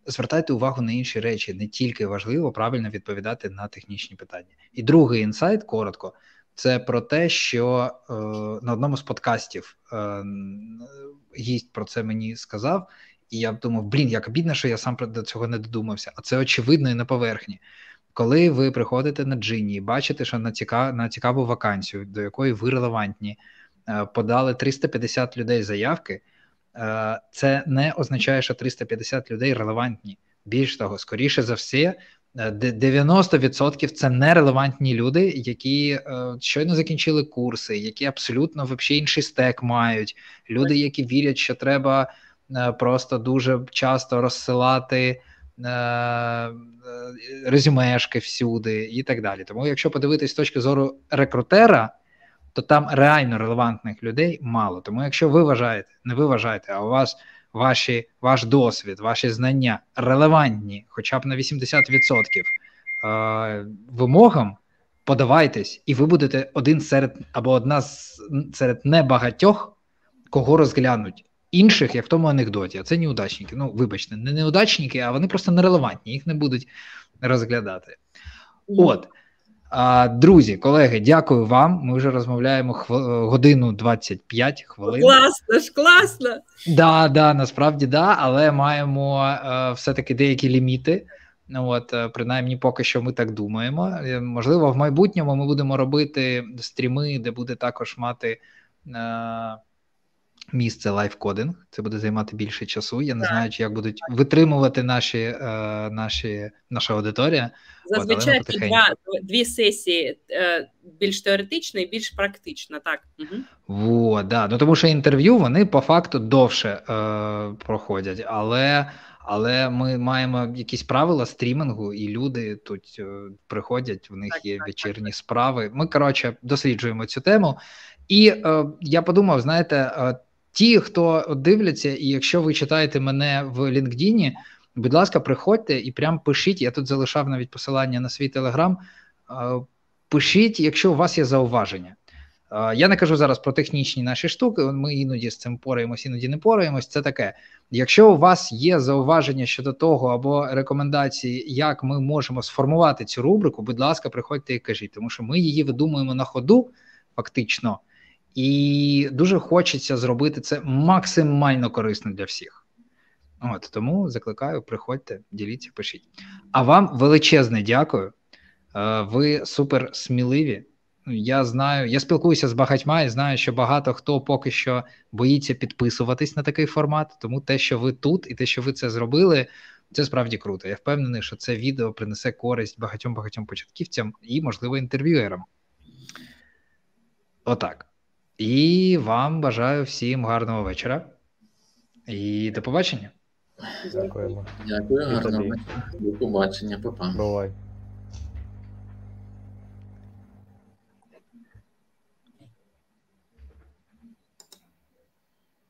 звертайте увагу на інші речі. Не тільки важливо правильно відповідати на технічні питання. І другий інсайт коротко. Це про те, що е, на одному з подкастів е, гість про це мені сказав, і я думав, блін, як бідно, що я сам до цього не додумався. А це очевидно і на поверхні. Коли ви приходите на Джині і бачите, що на цікав, на цікаву вакансію, до якої ви релевантні, е, подали 350 людей заявки, е, це не означає, що 350 людей релевантні. Більш того, скоріше за все, 90% е, це нерелевантні люди, які щойно закінчили курси, які абсолютно взагалі інший стек мають. Люди, які вірять, що треба. Е, просто дуже часто розсилати резюмешки всюди і так далі. Тому, якщо подивитись з точки зору рекрутера, то там реально релевантних людей мало. Тому, якщо ви вважаєте, не ви вважаєте, а у вас ваші, ваш досвід, ваші знання релевантні, хоча б на 80% е, вимогам, подавайтесь, і ви будете один серед або одна з серед небагатьох, кого розглянуть. Інших, як в тому анекдоті, а це неудачники. Ну, вибачте, не неудачники, а вони просто нерелевантні, їх не будуть розглядати. От. А, Друзі, колеги, дякую вам. Ми вже розмовляємо хв... годину 25 хвилин. Класно ж, класно. Да, да, насправді да, але маємо е, все-таки деякі ліміти. Ну от, е, принаймні, поки що ми так думаємо. Е, можливо, в майбутньому ми будемо робити стріми, де буде також мати. Е, місце лайфкодинг. Це буде займати більше часу. Я не так. знаю, чи як будуть витримувати наші, е, наші наша аудиторія. Зазвичай От, два, дві сесії е, більш теоретична і більш практична. Так угу. Во, да. Ну тому що інтерв'ю вони по факту довше е, проходять, але. Але ми маємо якісь правила стрімінгу, і люди тут е, приходять. В них так, є вечірні так. справи. Ми коротше досліджуємо цю тему, і е, я подумав: знаєте, Ті, хто дивляться, і якщо ви читаєте мене в LinkedIn, будь ласка, приходьте і прям пишіть. Я тут залишав навіть посилання на свій телеграм. Пишіть, якщо у вас є зауваження. Я не кажу зараз про технічні наші штуки. Ми іноді з цим пораємось, іноді не пораємось. Це таке. Якщо у вас є зауваження щодо того або рекомендації, як ми можемо сформувати цю рубрику, будь ласка, приходьте і кажіть, тому що ми її видумуємо на ходу, фактично. І дуже хочеться зробити це максимально корисно для всіх. От Тому закликаю, приходьте, діліться, пишіть. А вам величезне дякую. Е, ви супер сміливі. Я знаю, я спілкуюся з багатьма і знаю, що багато хто поки що боїться підписуватись на такий формат. Тому те, що ви тут, і те, що ви це зробили, це справді круто. Я впевнений, що це відео принесе користь багатьом багатьом початківцям і, можливо, інтерв'юерам. Отак. І вам бажаю всім гарного вечора. І до побачення. Дякуємо. Дякую, гарного вечора. До побачення, папа. Бувай.